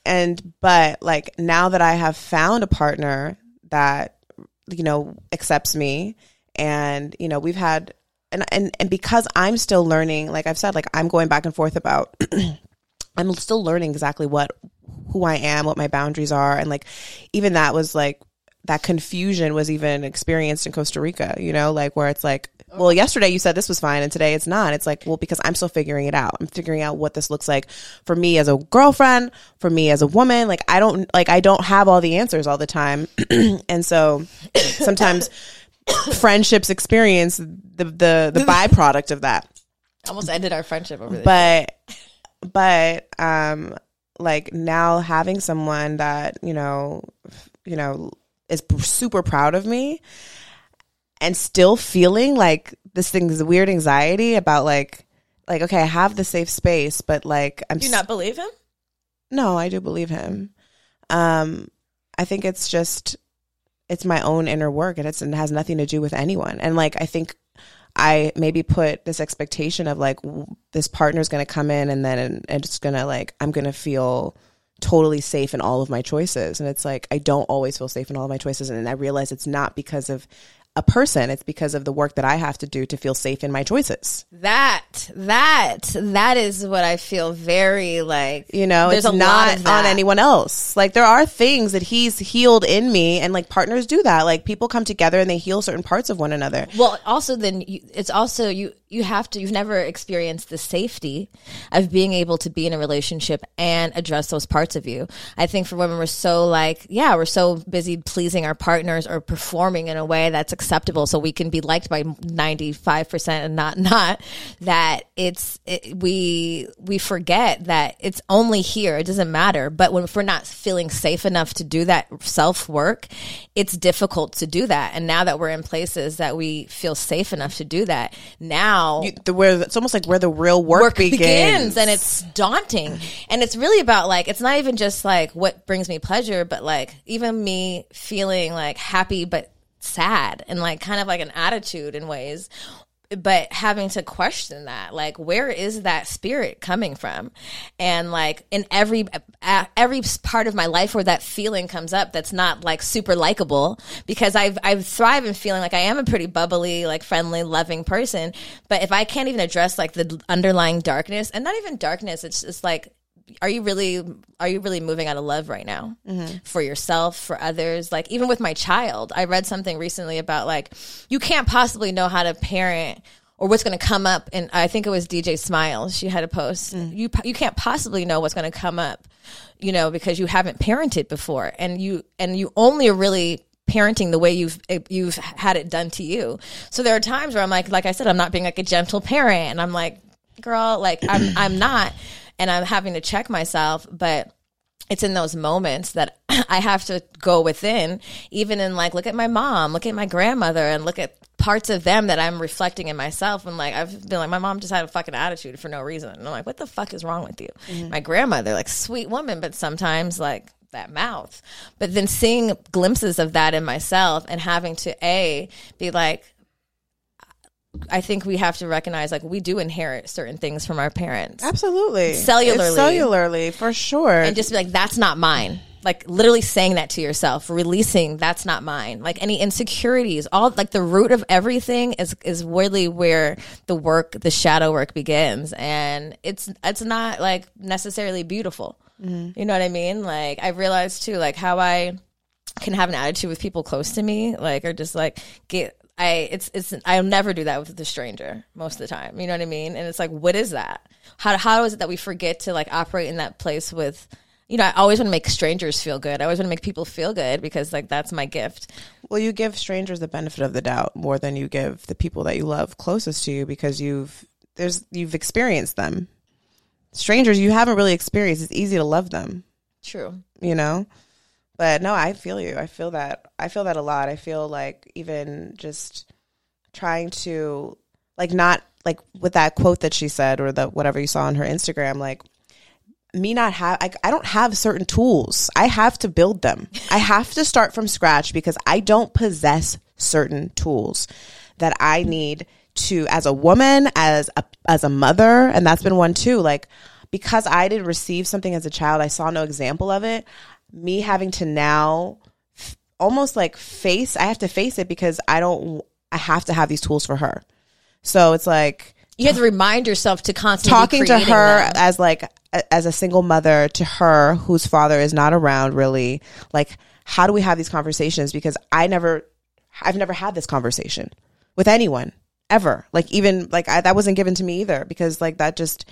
And but like now that I have found a partner that you know accepts me, and you know we've had and and and because I'm still learning, like I've said, like I'm going back and forth about. I'm still learning exactly what who I am, what my boundaries are, and like even that was like that confusion was even experienced in Costa Rica, you know, like where it's like, well, yesterday you said this was fine and today it's not. It's like, well, because I'm still figuring it out. I'm figuring out what this looks like for me as a girlfriend, for me as a woman. Like I don't like I don't have all the answers all the time. and so sometimes friendships experience the the the byproduct of that Almost ended our friendship over this. but but um like now having someone that you know you know is super proud of me and still feeling like this thing's weird anxiety about like like okay i have the safe space but like i'm Do you not believe him? no i do believe him. Um i think it's just it's my own inner work and it's and it has nothing to do with anyone. And like i think i maybe put this expectation of like this partner's going to come in and then and, and it's going to like i'm going to feel totally safe in all of my choices. And it's like i don't always feel safe in all of my choices and i realize it's not because of a person it's because of the work that i have to do to feel safe in my choices That that that is what I feel very like. You know, it's not on anyone else. Like there are things that he's healed in me, and like partners do that. Like people come together and they heal certain parts of one another. Well, also then you, it's also you you have to you've never experienced the safety of being able to be in a relationship and address those parts of you. I think for women we're so like yeah we're so busy pleasing our partners or performing in a way that's acceptable. So we can be liked by ninety five percent and not not that that it's it, we we forget that it's only here. It doesn't matter. But when if we're not feeling safe enough to do that self work it's difficult to do that. And now that we're in places that we feel safe enough to do that now You, the, where it's almost like where the real work, work begins. begins. and it's daunting. And it's really about like it's not even just like what brings me pleasure but like even me feeling like happy but sad and like kind of like an attitude in ways but having to question that like where is that spirit coming from? And like in every uh, every part of my life where that feeling comes up that's not like super likable because I've I thrive in feeling like I am a pretty bubbly like friendly loving person but if I can't even address like the underlying darkness and not even darkness it's just like are you really are you really moving out of love right now? Mm-hmm. For yourself for others like even with my child i read something recently about like you can't possibly know how to parent or what's going to come up and i think it was dj smiles she had a post mm. you you can't possibly know what's going to come up you know because you haven't parented before and you and you only are really parenting the way you've eh, you've had it done to you. So there are times where i'm like like i said i'm not being like a gentle parent and i'm like girl like i'm i'm not and i'm having to check myself but it's in those moments that I have to go within, even in like, look at my mom, look at my grandmother, and look at parts of them that I'm reflecting in myself. And like, I've been like, my mom just had a fucking attitude for no reason. And I'm like, what the fuck is wrong with you? Mm-hmm. My grandmother, like, sweet woman, but sometimes like, that mouth. But then seeing glimpses of that in myself and having to A, be like, I think we have to recognize like we do inherit certain things from our parents. Absolutely. Cellularly. It's cellularly, for sure. and just be like, that's not mine. Like literally saying that to yourself, releasing that's not mine. Like any insecurities, all like the root of everything is is really where the work, the shadow work begins, and it's it's not like necessarily beautiful. Mm-hmm. You know what I mean? Like I realized too, like how I can have an attitude with people close to me, like or just like get. I it's it's I'll never do that with the stranger most of the time. You know what I mean? And it's like, what is that? How how is it that we forget to like operate in that place with you know, I always want to make strangers feel good. I always want to make people feel good because like that's my gift. well, you give strangers the benefit of the doubt more than you give the people that you love closest to you because you've there's you've experienced them. Strangers you haven't really experienced. It's easy to love them, True. you know. But no, I feel you. I feel that. I feel that a lot. I feel like even just trying to like not like with that quote that she said or the whatever you saw on her Instagram like me not have I, I don't have certain tools. I have to build them. I have to start from scratch because I don't possess certain tools that I need to as a woman, as a as a mother, and that's been one too. Like because I did receive something as a child, I saw no example of it. Me having to now f- almost like face, I have to face it because I don't. I have to have these tools for her. So it's like You have to remind yourself to constantly talking to her them. as like a- as a single mother to her whose father is not around really like how do we have these conversations because i never i've never had this conversation with anyone ever like even like I, that wasn't given to me either because like that just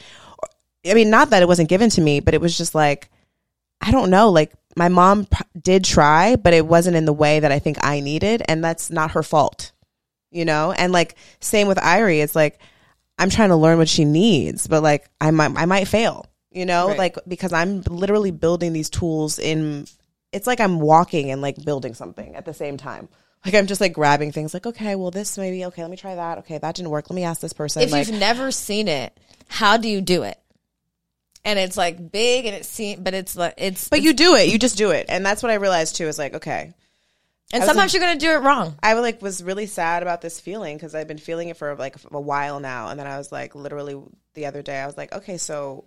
i mean not that it wasn't given to me but it was just like i don't know like my mom p- did try but it wasn't in the way that i think i needed and that's not her fault you know and like same with Irie it's like I'm trying to learn what she needs but like I might I might fail you know Right. like because I'm literally building these tools in it's like I'm walking and like building something at the same time like I'm just like grabbing things like okay well this maybe okay let me try that okay that didn't work let me ask this person if like you've never seen it, how do you do it? And it's like big and it seems, but it's like it's. but you do it you just do it and that's what I realized too is like okay and sometimes you're gonna do it wrong. I like was really sad about this feeling because I've been feeling it for like a while now, and then I was like, literally the other day, I was like, okay, so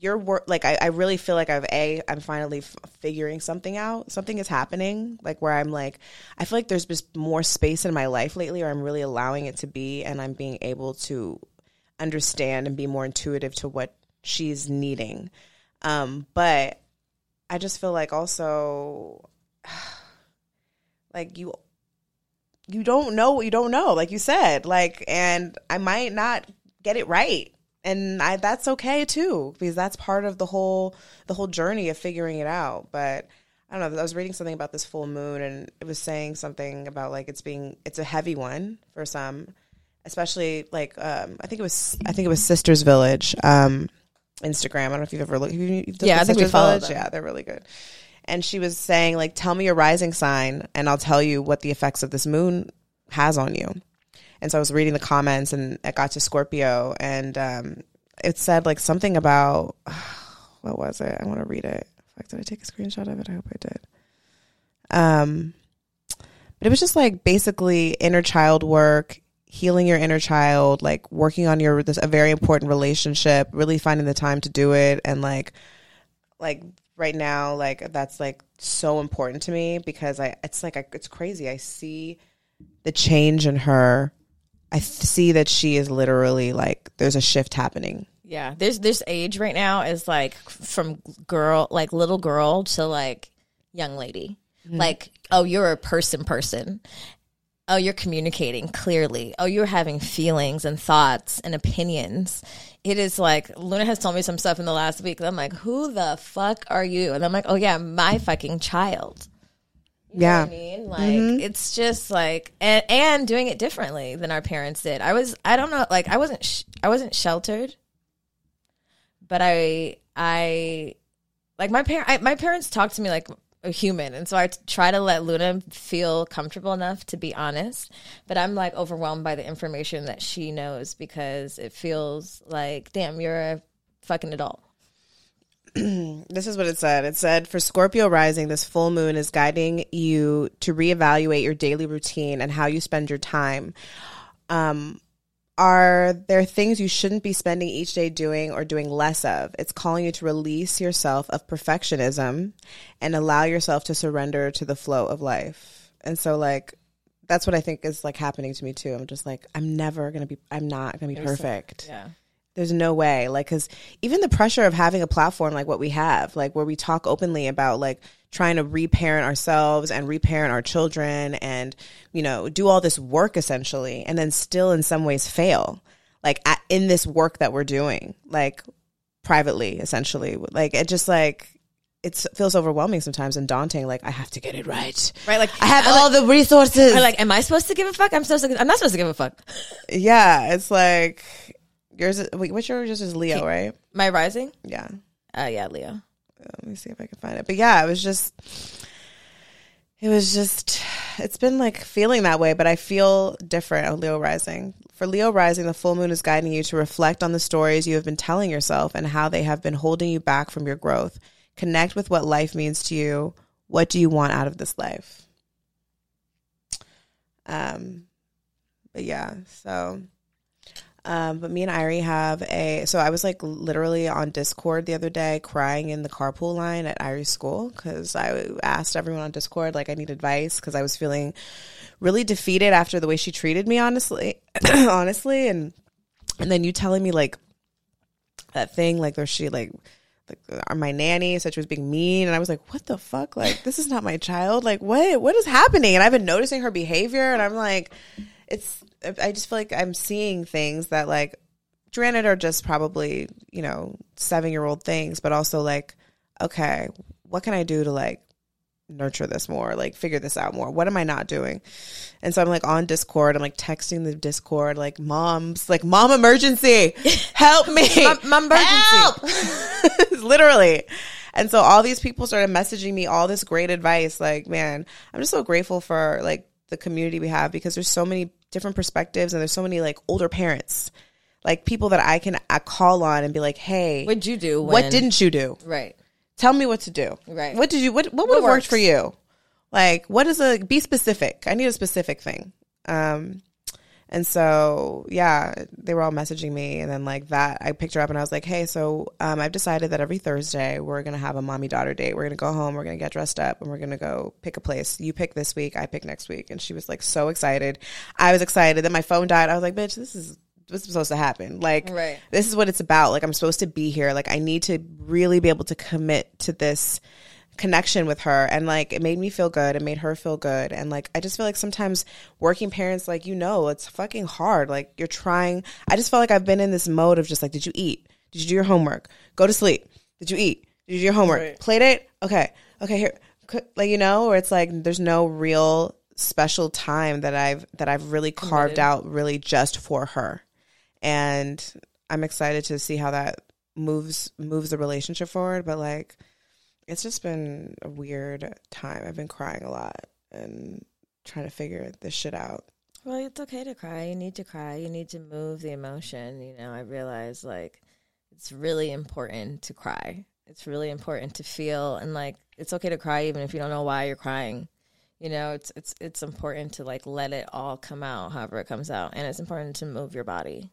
your work, like, I, I really feel like I've a, I'm finally f- figuring something out. Something is happening, like where I'm like, I feel like there's just more space in my life lately, or I'm really allowing it to be, and I'm being able to understand and be more intuitive to what she's needing. Um, but I just feel like also like you you don't know what you don't know like you said like and i might not get it right and I, that's okay too because that's part of the whole the whole journey of figuring it out but i don't know i was reading something about this full moon and it was saying something about like it's being it's a heavy one for some especially like um, I think it was I think it was Sisters Village um, Instagram. I don't know if you've ever looked. Have you, you've Yeah, at I think we follow them. Yeah, they're really good. And she was saying like, tell me your rising sign, and I'll tell you what the effects of this moon has on you. And so I was reading the comments, and it got to Scorpio, and um, it said like something about what was it? I want to read it. Fuck, did I take a screenshot of it? I hope I did. Um, but it was just like basically inner child work, healing your inner child, like working on your this a very important relationship, really finding the time to do it, and like, like right now, like that's like so important to me because I it's like I, it's crazy. I see the change in her. I see that she is literally like there's a shift happening. Yeah, there's this age right now is like from girl, like little girl to like young lady. Mm-hmm. Like, oh, you're a person, person. Oh, you're communicating clearly. Oh, you're having feelings and thoughts and opinions. It is like Luna has told me some stuff in the last week. And I'm like, who the fuck are you? And I'm like, oh yeah, my fucking child. You know Yeah. what I mean, like mm-hmm. it's just like and and doing it differently than our parents did. I was I don't know, like I wasn't sh- I wasn't sheltered, but I I like my parent I, my parents talked to me like a human, and so I try to let Luna feel comfortable enough to be honest. But I'm like overwhelmed by the information that she knows because it feels like, damn, you're a fucking adult. This is what it said. It said for Scorpio rising, this full moon is guiding you to reevaluate your daily routine and how you spend your time. Um, are there things you shouldn't be spending each day doing or doing less of? It's calling you to release yourself of perfectionism and allow yourself to surrender to the flow of life. And so, like, that's what I think is like happening to me too. I'm just like, I'm never gonna be, I'm not gonna be perfect Yeah. There's no way like because even the pressure of having a platform like what we have like where we talk openly about like trying to reparent ourselves and reparent our children and you know do all this work essentially and then still in some ways fail like at, in this work that we're doing like privately essentially like it just like it feels overwhelming sometimes and daunting like i have to get it right Right, like i have I'm all the resources I'm like, am I supposed to give a fuck? I'm supposed to. I'm not supposed to give a fuck. yeah it's like yours is, wait what's yours is leo right My rising? yeah Uh, yeah, Leo. let me see if I can find it. But yeah, it was just, it was just, it's been like feeling that way, but I feel different on Leo Rising. For Leo Rising, the full moon is guiding you to reflect on the stories you have been telling yourself and how they have been holding you back from your growth. Connect with what life means to you. What do you want out of this life? Um, but yeah, so um, but me and Irie have a. So I was like literally on Discord the other day, crying in the carpool line at Irie's school because I asked everyone on Discord like I need advice because I was feeling really defeated after the way she treated me. Honestly, honestly, and and then you telling me like that thing like where she like like my nanny said she was being mean and I was like what the fuck like this is not my child like what what is happening and I've been noticing her behavior and I'm like it's I just feel like I'm seeing things that like granted are just probably you know seven year old things but also like okay what can I do to like nurture this more like figure this out more? What am i not doing? And so i'm like on discord. I'm like texting the discord like moms like mom emergency help me. Mom- mom emergency. Help! literally. And so all these people started messaging me all this great advice like man i'm just so grateful for like the community we have because there's so many different perspectives and there's so many like older parents like people that i can I call on and be like hey What'd you do? what didn't you do Right. tell me what to do. Right. What did you what what would have worked for you? Like what is a be specific. I need a specific thing. Um and so yeah, they were all messaging me and then like that I picked her up and I was like, "Hey, so um I've decided that every Thursday we're going to have a mommy daughter date. We're going to go home, we're going to get dressed up and we're going to go pick a place. You pick this week, I pick next week." And she was like so excited. I was excited. Then my phone died. I was like, "Bitch, this is this is supposed to happen. Like Right. this is what it's about. Like I'm supposed to be here. Like I need to really be able to commit to this connection with her and like it made me feel good it made her feel good. And like i just feel like sometimes working parents like you know it's fucking hard. Like you're trying. I just felt like i've been in this mode of just like did you eat? Did you do your homework? Go to sleep. Did you eat? Did you do your homework? Right. play date okay. Okay here. Like you know where it's like there's no real special time that I've that I've really carved out really just for her. And I'm excited to see how that moves moves the relationship forward, but like it's just been a weird time. I've been crying a lot and trying to figure this shit out. Well, it's okay to cry. You need to cry. You need to move the emotion. You know, I realize like it's really important to cry. It's really important to feel and like it's okay to cry even if you don't know why you're crying. You know, it's it's it's important to like let it all come out however it comes out and it's important to move your body.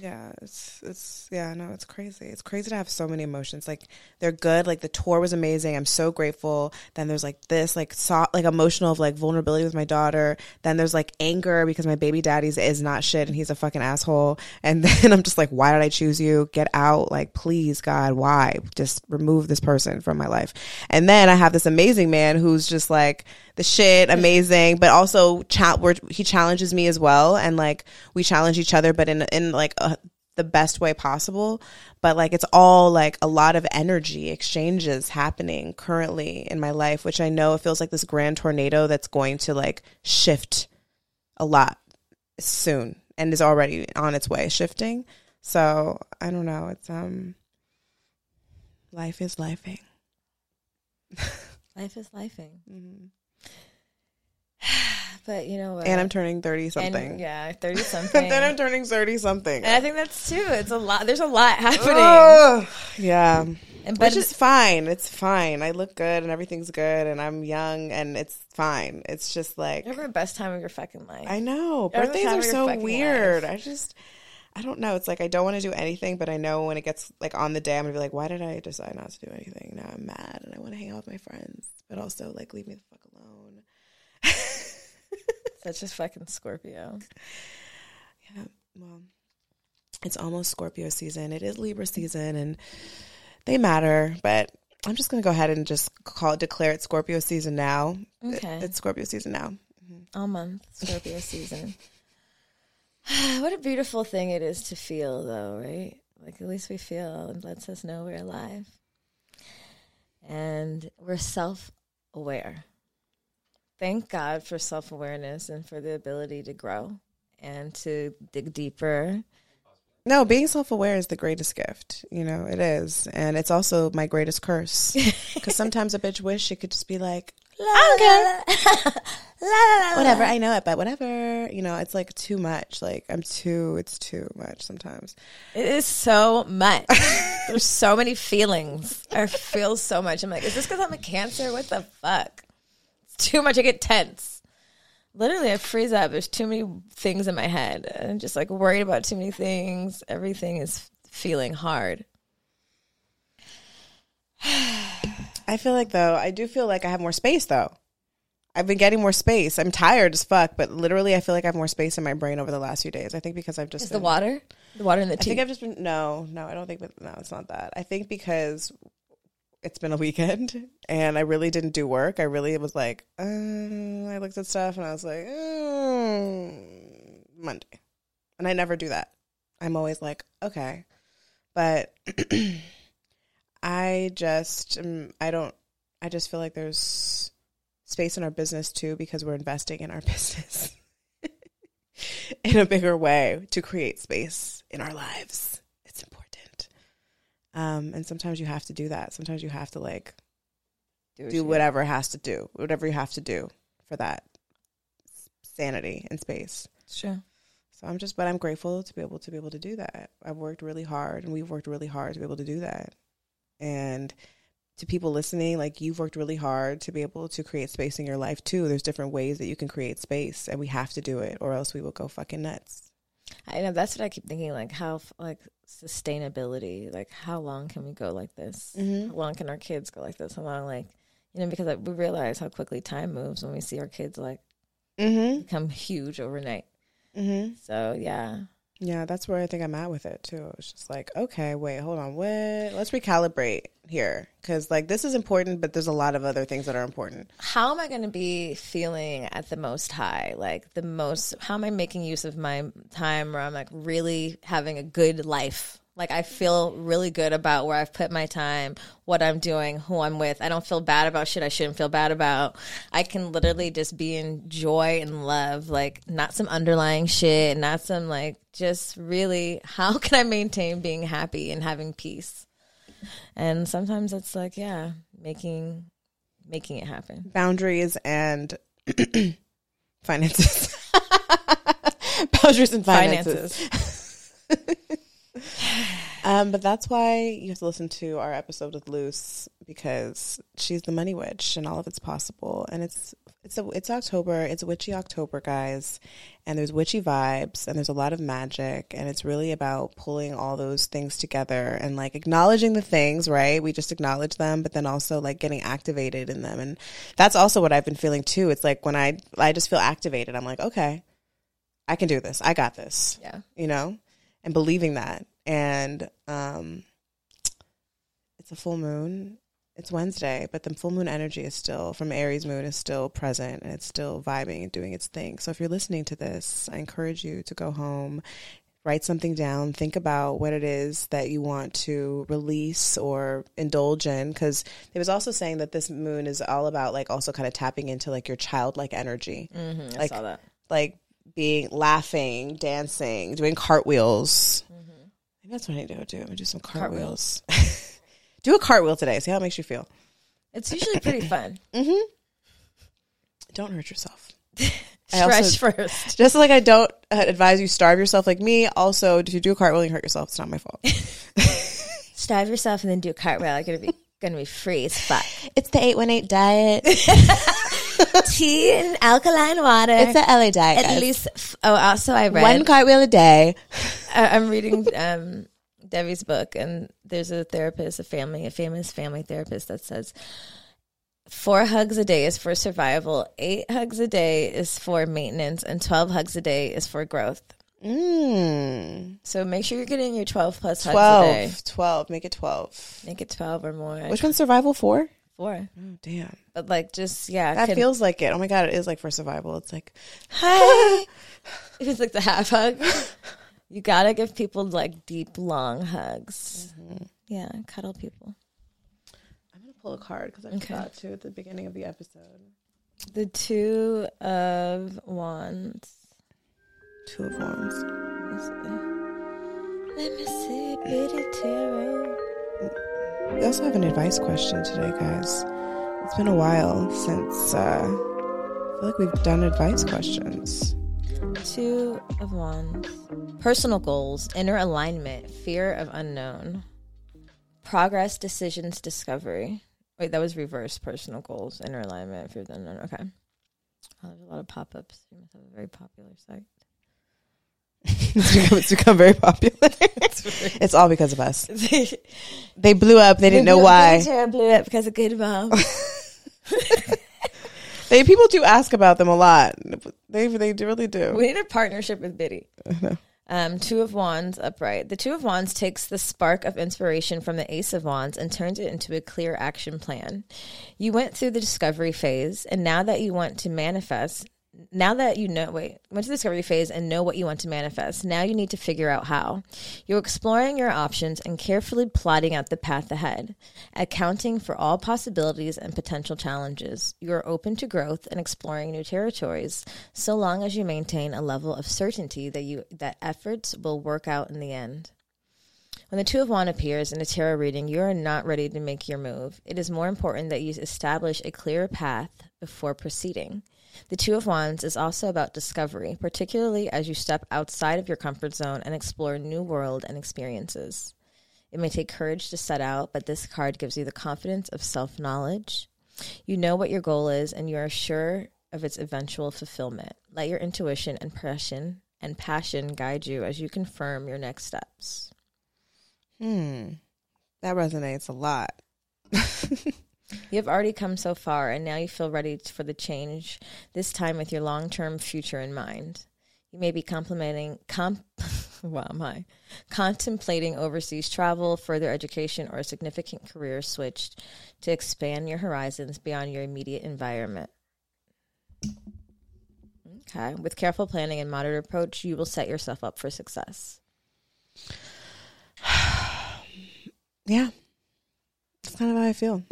Yeah, it's it's yeah, no, it's crazy. It's crazy to have so many emotions. Like they're good. Like the tour was amazing. I'm so grateful. Then there's like this, like so, like emotional of like vulnerability with my daughter. Then there's like anger because my baby daddy's is not shit and he's a fucking asshole. And then I'm just like, why did I choose you? Get out. Like please, God, why? Just remove this person from my life. And then I have this amazing man who's just like the shit, amazing, but also cha- he challenges me as well, and like we challenge each other, but in in like a, the best way possible. But like it's all like a lot of energy exchanges happening currently in my life, which I know it feels like this grand tornado that's going to like shift a lot soon and is already on its way shifting. So I don't know. It's um, life is lifing. Life is lifing. Mhm. But you know what? And I'm turning thirty And, something. yeah, 30 something. But then I'm turning thirty something. and I think that's too. It's a lot. There's a lot happening. Ugh. yeah. and but Which is fine. It's fine. I look good and everything's good and I'm young and it's fine. It's just like you have the best time of your fucking life. I know. Every Birthdays are so weird. life. I just I don't know. It's like I don't want to do anything, but I know when it gets like on the day, I'm gonna be like, why did I decide not to do anything? Now I'm mad and I want to hang out with my friends, but also like leave me the fuck alone. That's just fucking Scorpio. Yeah, well, it's almost Scorpio season. It is Libra season, and they matter. But I'm just gonna go ahead and just call it, declare it Scorpio season now. It- Okay. it's Scorpio season now. Mm-hmm. All month, Scorpio season. what a beautiful thing it is to feel, though, right? Like, at least we feel and lets us know we're alive. And we're self aware. Thank God for self awareness and for the ability to grow and to dig deeper. No, being self aware is the greatest gift. You know, it is, and it's also my greatest curse. Because sometimes a bitch wish she could just be like, I don't care, whatever, I know it, but whatever. You know, it's like too much. Like I'm too. It's too much sometimes. It is so much. There's so many feelings. I feel so much. I'm like, is this because I'm a cancer? What the fuck? Too much. I get tense. Literally, I freeze up. There's too many things in my head. I'm just like worried about too many things. Everything is feeling hard. I feel like though, I do feel like I have more space though. I've been getting more space. I'm tired as fuck, but literally I feel like I have more space in my brain over the last few days. I think because I've just Is been, the water? The water in the tea. I think I've just been no, no, I don't think but no, it's not that. I think because it's been a weekend and I really didn't do work. I really was like, uh, I looked at stuff and I was like, mm, Monday. And I never do that. I'm always like, okay. But I just um, I don't I just feel like there's space in our business too because we're investing in our business in a bigger way to create space in our lives. Um, and sometimes you have to do that. Sometimes you have to like what do you- whatever has to do, whatever you have to do for that sanity and space. Sure. So I'm just, but I'm grateful to be able to be able to do that. I've worked really hard, and we've worked really hard to be able to do that. And to people listening, like you've worked really hard to be able to create space in your life too. There's different ways that you can create space, and we have to do it, or else we will go fucking nuts. I know that's what I keep thinking. Like how, like sustainability. Like how long can we go like this? Mhm. How long can our kids go like this? How long, like you know, because like, we realize how quickly time moves when we see our kids like Mm-hmm. become huge overnight. Mm-hmm. So yeah, Yeah, that's where I think I'm at with it too. It's just like, okay, wait, hold on, what? Let's recalibrate here, because like this is important, but there's a lot of other things that are important. how am I going to be feeling at the most high? Like the most, how am I making use of my time where I'm like really having a good life? Like I feel really good about where I've put my time, what I'm doing, who I'm with. I don't feel bad about shit I shouldn't feel bad about. I can literally just be in joy and love, like not some underlying shit, not some like just really how can I maintain being happy and having peace? And sometimes it's like, yeah, making making it happen. Boundaries and finances. Boundaries and finances. Finances. Um, but that's why you have to listen to our episode with Luce because she's the money witch and all of it's possible. And it's it's a, it's October. It's witchy October, guys. And there's witchy vibes and there's a lot of magic and it's really about pulling all those things together and like acknowledging the things, right? We just acknowledge them, but then also like getting activated in them. And that's also what I've been feeling too. It's like when I I just feel activated, I'm like, okay, I can do this. I got this Yeah. you know, and believing that. And um, it's a full moon. It's Wednesday, but the full moon energy is still from Aries moon is still present and it's still vibing and doing its thing. So if you're listening to this, I encourage you to go home, write something down, think about what it is that you want to release or indulge in. Because it was also saying that this moon is all about like also kind of tapping into like your childlike energy Mm-hmm, I Like- saw that. like being laughing, dancing, doing cartwheels. Maybe that's what I need to go do. I'm gonna do some cartwheels. do a cartwheel today. See how it makes you feel. It's usually pretty fun. Mm-hmm. Don't hurt yourself. Stretch first. Just like I don't uh, advise you starve yourself like me. Also, if you do a cartwheel and you hurt yourself, it's not my fault. Starve yourself and then do a cartwheel. You're gonna be gonna be free as fuck. it's the eight one eight diet. Tea and alkaline water. It's the LA diet. At guys. least. f- Oh, also I read. one cartwheel a day. I- I'm reading um, Debbie's book, and there's a therapist, a family, a famous family therapist that says four hugs a day is for survival, eight hugs a day is for maintenance, and twelve hugs a day is for growth. Mm. So make sure you're getting your twelve plus hugs a day. 12. 12. Make it 12. Make it twelve or more. Which one's survival for? Four? Oh, damn. But like, just yeah, That feels like it. Oh my God, it is like for survival. It's like, hi. if it's like the half hug. You gotta give people like deep, long hugs. Mm-hmm. Yeah, cuddle people. I'm gonna pull a card because I Okay. forgot to at the beginning of the episode. The two of wands. Two of Wands. Let me see, Biddy Tarot. We also have an advice question today, guys. It's been a while since uh, I feel like we've done advice questions. Two of wands. Personal goals, inner alignment, fear of unknown, progress, decisions, discovery. Wait, that was reverse. Personal goals, inner alignment, fear of unknown. Okay. Oh, there's a lot of pop ups. You must have a very popular site. it's, become, it's become very popular. it's all because of us. They blew up. They didn't know why. Tarot blew up because of good mom. They people do ask about them a lot. They they really do. We need a partnership with Biddy. Um, two of Wands upright. The Two of Wands takes the spark of inspiration from the Ace of Wands and turns it into a clear action plan. You went through the discovery phase, and now that you want to manifest, now that you know, wait, went to the discovery phase and know what you want to manifest, now you need to figure out how. You're exploring your options and carefully plotting out the path ahead, accounting for all possibilities and potential challenges. You are open to growth and exploring new territories, so long as you maintain a level of certainty that you that efforts will work out in the end. When the Two of Wands appears in a tarot reading, you are not ready to make your move. It is more important that you establish a clear path before proceeding. The Two of Wands is also about discovery, particularly as you step outside of your comfort zone and explore new world and experiences. It may take courage to set out, but this card gives you the confidence of self knowledge. You know what your goal is, and you are sure of its eventual fulfillment. Let your intuition and passion and passion guide you as you confirm your next steps. Hmm. That resonates a lot. You have already come so far, and now you feel ready for the change. This time, with your long-term future in mind, you may be complimenting, comp, wow, my, contemplating overseas travel, further education, or a significant career switch to expand your horizons beyond your immediate environment. Okay, with careful planning and moderate approach, you will set yourself up for success. yeah, that's kind of how I feel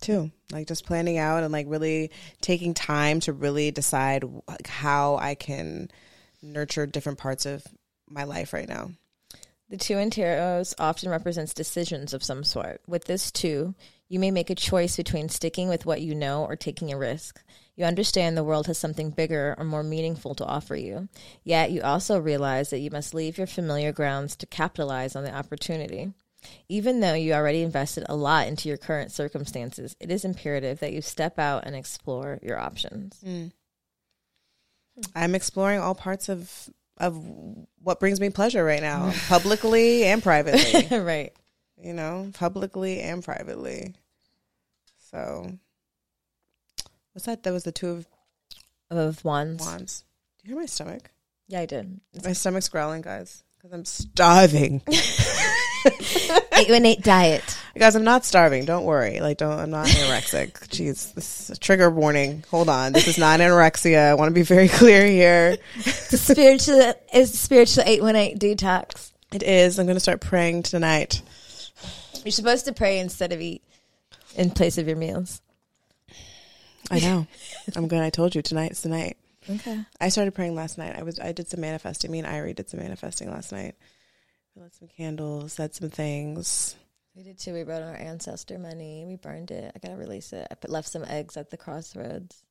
too. Like just planning out and like really taking time to really decide how I can nurture different parts of my life right now. The two in often represents decisions of some sort. With this two, you may make a choice between sticking with what you know or taking a risk. You understand the world has something bigger or more meaningful to offer you. Yet you also realize that you must leave your familiar grounds to capitalize on the opportunity. Even though you already invested a lot into your current circumstances, it is imperative that you step out and explore your options. Hmm. I'm exploring all parts of of what brings me pleasure right now, publicly and privately. right. you know, publicly and privately. So, what's that? That was the two of Of wands. wands. Do you hear my stomach? Yeah, I did. My stomach's growling, guys, because I'm starving. Eight one eight diet. guys, I'm not starving. Don't worry. Like, don't. I'm not anorexic. Jeez, this is a trigger warning. Hold on. This is not anorexia. I want to be very clear here. The spiritual is the spiritual eight one eight detox. It is. I'm going to start praying tonight. You're supposed to pray instead of eat in place of your meals. I know. I'm good. I told you tonight's the night. Okay. I started praying last night. I was I did some manifesting. Me and Irie did some manifesting last night. We lit some candles, said some things. We did too. We wrote our ancestor money. We burned it. I gotta release it. I put, left some eggs at the crossroads.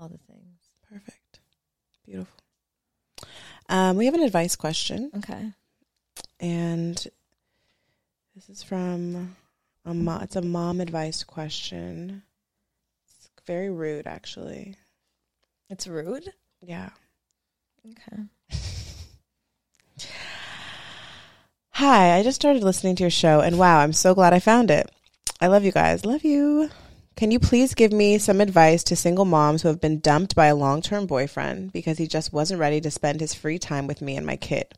All the things. Perfect. Beautiful. Um, we have an advice question, Okay. and this is from a mo- it's a mom advice question. It's very rude, actually. It's rude. Yeah. Okay. Hi, I just started listening to your show, and wow, I'm so glad I found it. I love you guys. Love you. Can you please give me some advice to single moms who have been dumped by a long term boyfriend because he just wasn't ready to spend his free time with me and my kid?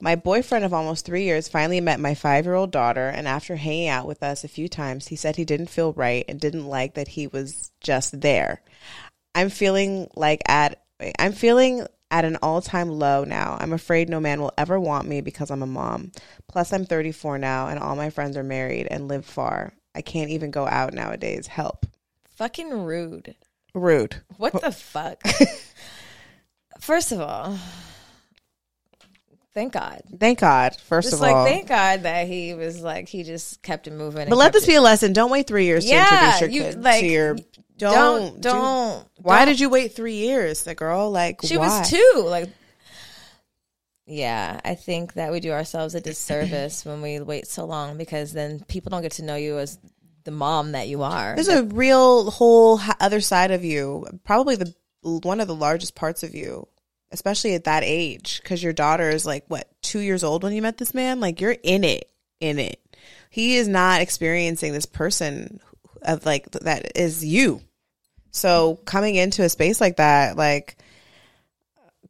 My boyfriend of almost three years finally met my five year old daughter, and after hanging out with us a few times, he said he didn't feel right and didn't like that he was just there. I'm feeling like at I'm feeling at an all-time low now. I'm afraid no man will ever want me because I'm a mom. Plus I'm 34 now and all my friends are married and live far. I can't even go out nowadays. Help. Fucking rude. Rude. What the fuck? First of all, thank God. Thank God, first Just of like all. thank God that he was like he just kept it moving. but let this it- be a lesson. Don't wait 3 years Yeah, to introduce your you- kid like, to your don't don't don't. Why don't- did you wait 3 years? The girl like She why? was two. Like, yeah, I think that we do ourselves a disservice when we wait so long because then people don't get to know you as the mom that you are. There's a real whole other side of you, probably the one of the largest parts of you, especially at that age, because your daughter is like what two years old when you met this man. Like you're in it, in it. He is not experiencing this person of like that is you. So coming into a space like that, like,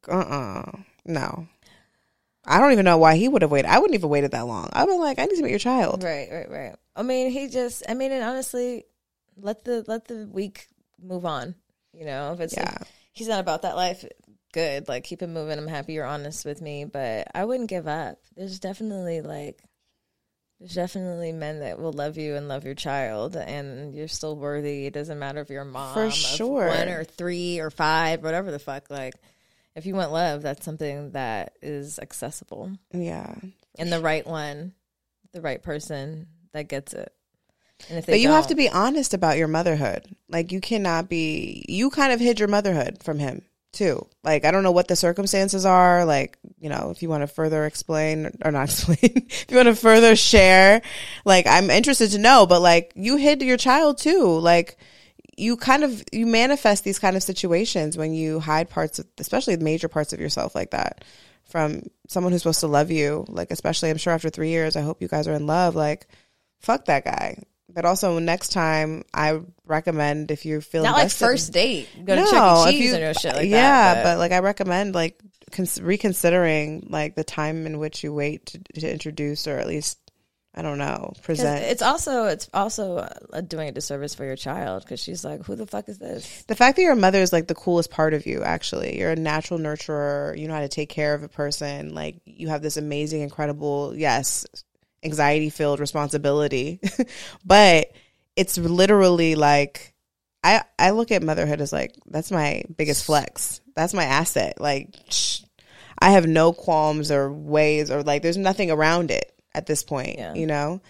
uh, uh no. I don't even know why he would have waited. I wouldn't even waited that long. I'd been like, I need to meet your child. Right, right, right. I mean, he just. I mean, and honestly, let the let the week move on. You know, if it's like, Yeah. he's not about that life, good. Like keep it moving. I'm happy you're honest with me, but I wouldn't give up. There's definitely like. There's definitely men that will love you and love your child, and you're still worthy. It doesn't matter if you're a mom For sure. one or three or five, whatever the fuck. Like, if you want love, that's something that is accessible Yeah. and the right one, the right person that gets it. And if But you have to be honest about your motherhood. Like you cannot be you kind of hid your motherhood from him too. Like I don't know what the circumstances are, like, you know, if you want to further explain or not explain, if you want to further share, like I'm interested to know, but like you hid your child too. Like you kind of you manifest these kind of situations when you hide parts of especially the major parts of yourself like that from someone who's supposed to love you. Like especially I'm sure after 3 years I hope you guys are in love like fuck that guy. But also next time, I recommend if you feel not like first date, go to No, Chuck E. if Cheese you- or no shit like yeah, that. but, like I recommend like cons- reconsidering like the time in which you wait to, to introduce or at least I don't know present. it's also it's also uh, doing a disservice for your child because she's like, who the fuck is this? the fact that your mother is like the coolest part of you. Actually, you're a natural nurturer. You know how to take care of a person. Like you have this amazing, incredible. Yes, anxiety filled responsibility. but it's literally like I I look at motherhood as like that's my biggest flex. That's my asset. Like shh, I have no qualms or ways or like there's nothing around it at this point, Yeah. you know?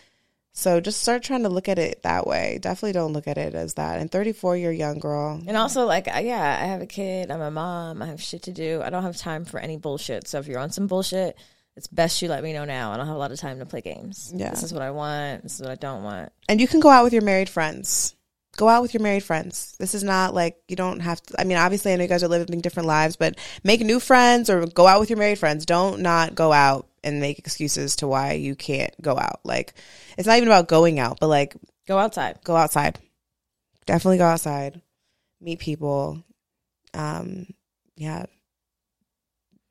So just start trying to look at it that way. Definitely don't look at it as that. And 34, you're a young girl. And also, like, yeah, I have a kid. I'm a mom. I have shit to do. I don't have time for any bullshit. So if you're on some bullshit, it's best you let me know now. I don't have a lot of time to play games. Yeah. This is what I want. This is what I don't want. And you can go out with your married friends. Go out with your married friends. This is not like you don't have to. I mean, obviously, I know you guys are living different lives, but make new friends or go out with your married friends. Don't not go out and make excuses to why you can't go out. Like, it's not even about going out, but like, Go outside. go outside. Definitely go outside. Meet people. Um, yeah.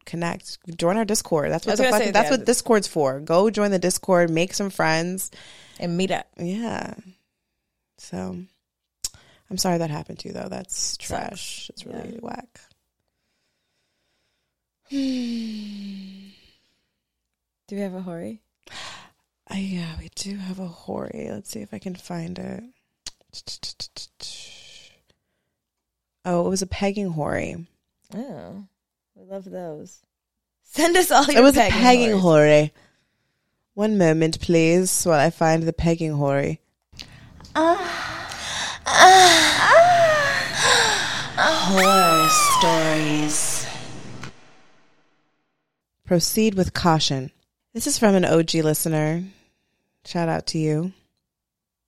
Connect. Join our Discord. That's what the fuck, that's what Discord's for. Go join the Discord, make some friends. And meet up. Yeah. So I'm sorry that happened to you though. That's trash. It's really Yeah. whack. Do we have a hori? Uh, yeah, we do have a hori. Let's see if I can find it. Oh, it was a pegging hori. Oh, we love those. Send us all your It was pegging a pegging horrors. One moment, please, while I find the pegging hoary. Horror stories. Proceed with caution. This is from an OG listener. Shout out to you.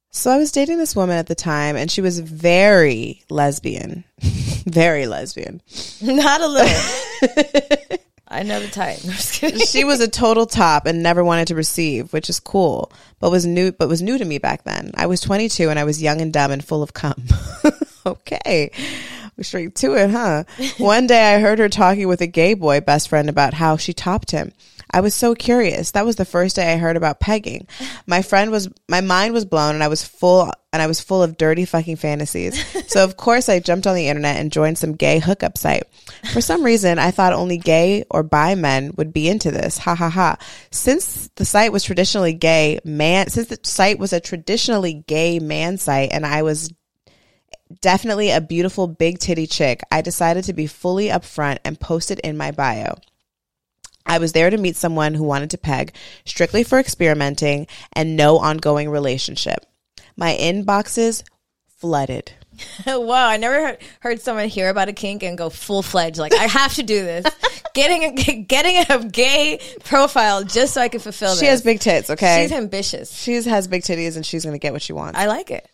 So I was dating this woman at the time, and she was very lesbian. very lesbian. Not a little. I know the type. I'm just kidding. she was a total top and never wanted to receive, which is cool, but was new but was new to me back then. I was 22 and I was young and dumb and full of cum. okay. We're straight to it, huh? One day I heard her talking with a gay boy best friend about how she topped him. I was so curious. That was the first day I heard about pegging. My friend was my mind was blown and I was full and I was full of dirty fucking fantasies. So of course I jumped on the internet and joined some gay hookup site. For some reason I thought only gay or bi men would be into this. Ha ha ha. Since the site was traditionally gay man since the site was a traditionally gay man site and I was definitely a beautiful big titty chick, I decided to be fully upfront and post it in my bio. I was there to meet someone who wanted to peg, strictly for experimenting and no ongoing relationship. My inboxes flooded. wow, I never heard, heard someone hear about a kink and go full fledged. Like, I have to do this. getting a, getting a gay profile just so I can fulfill She this. has big tits, okay? She's ambitious. she has big titties and she's going to get what she wants. I like it.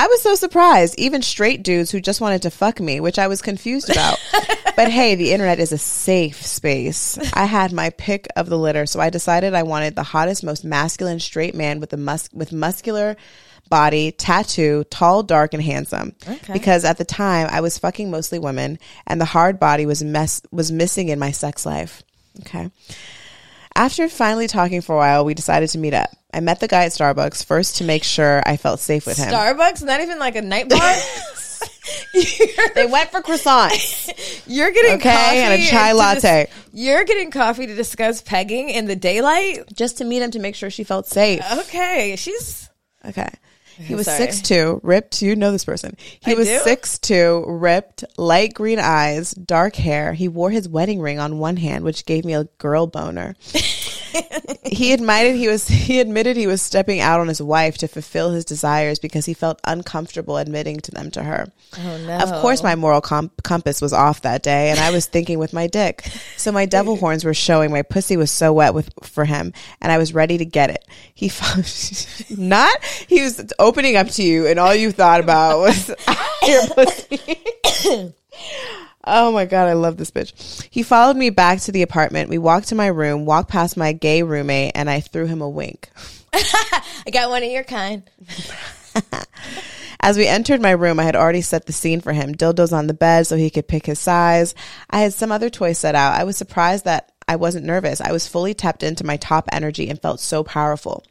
I was so surprised. Even straight dudes who just wanted to fuck me, which I was confused about. but hey, the internet is a safe space. I had my pick of the litter, so I decided I wanted the hottest, most masculine straight man with the mus- with muscular body, tattoo, tall, dark, and handsome. Okay. Because at the time I was fucking mostly women, and the hard body was mess was missing in my sex life. Okay. After finally talking for a while, we decided to meet up. I met the guy at Starbucks first to make sure I felt safe with him. Starbucks, not even like a night bar. They went for croissants. You're getting Okay, coffee and a chai to latte. dis- you're getting coffee to discuss pegging in the daylight. just to meet him to make sure she felt safe. Okay, she's Okay. He was six two, ripped. You know this person. He I was six two, ripped, light green eyes, dark hair. He wore his wedding ring on one hand, which gave me a girl boner. he admitted he was he admitted he was stepping out on his wife to fulfill his desires because he felt uncomfortable admitting to them to her. oh no. Of course, my moral comp- compass was off that day, and I was thinking with my dick. So my devil horns were showing. My pussy was so wet with for him, and I was ready to get it. He fo- not he was opening up to you, and all you thought about was your pussy. Oh my god, I love this bitch. He followed me back to the apartment. We walked to my room, walked past my gay roommate, and I threw him a wink. I got one of your kind. As we entered my room, I had already set the scene for him. Dildos on the bed so he could pick his size. I had some other toys set out. I was surprised that I wasn't nervous. I was fully tapped into my top energy and felt so powerful.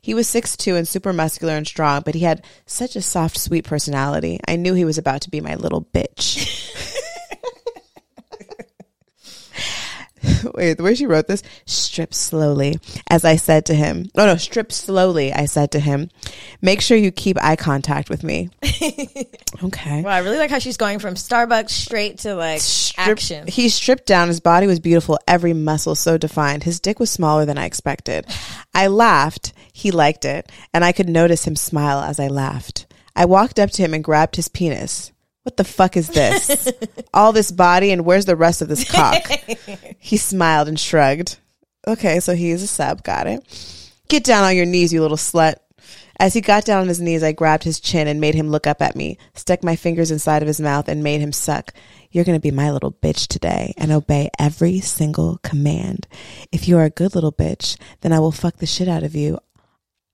He was 6'2 and super muscular and strong, but he had such a soft, sweet personality. I knew he was about to be my little bitch. wait, the way she wrote this, strip slowly, as I said to him. Oh no, strip slowly, I said to him. Make sure you keep eye contact with me. okay. Wow, I really like how she's going from Starbucks straight to like Strip- action. He stripped down. His body was beautiful, every muscle so defined. His dick was smaller than I expected. I laughed. He liked it, and I could notice him smile as I laughed. I walked up to him and grabbed his penis. What the fuck is this? All this body, and where's the rest of this cock? he smiled and shrugged. Okay, so he's a sub. Got it. Get down on your knees, you little slut. As he got down on his knees, I grabbed his chin and made him look up at me, stuck my fingers inside of his mouth, and made him suck. You're going to be my little bitch today and obey every single command. If you are a good little bitch, then I will fuck the shit out of you.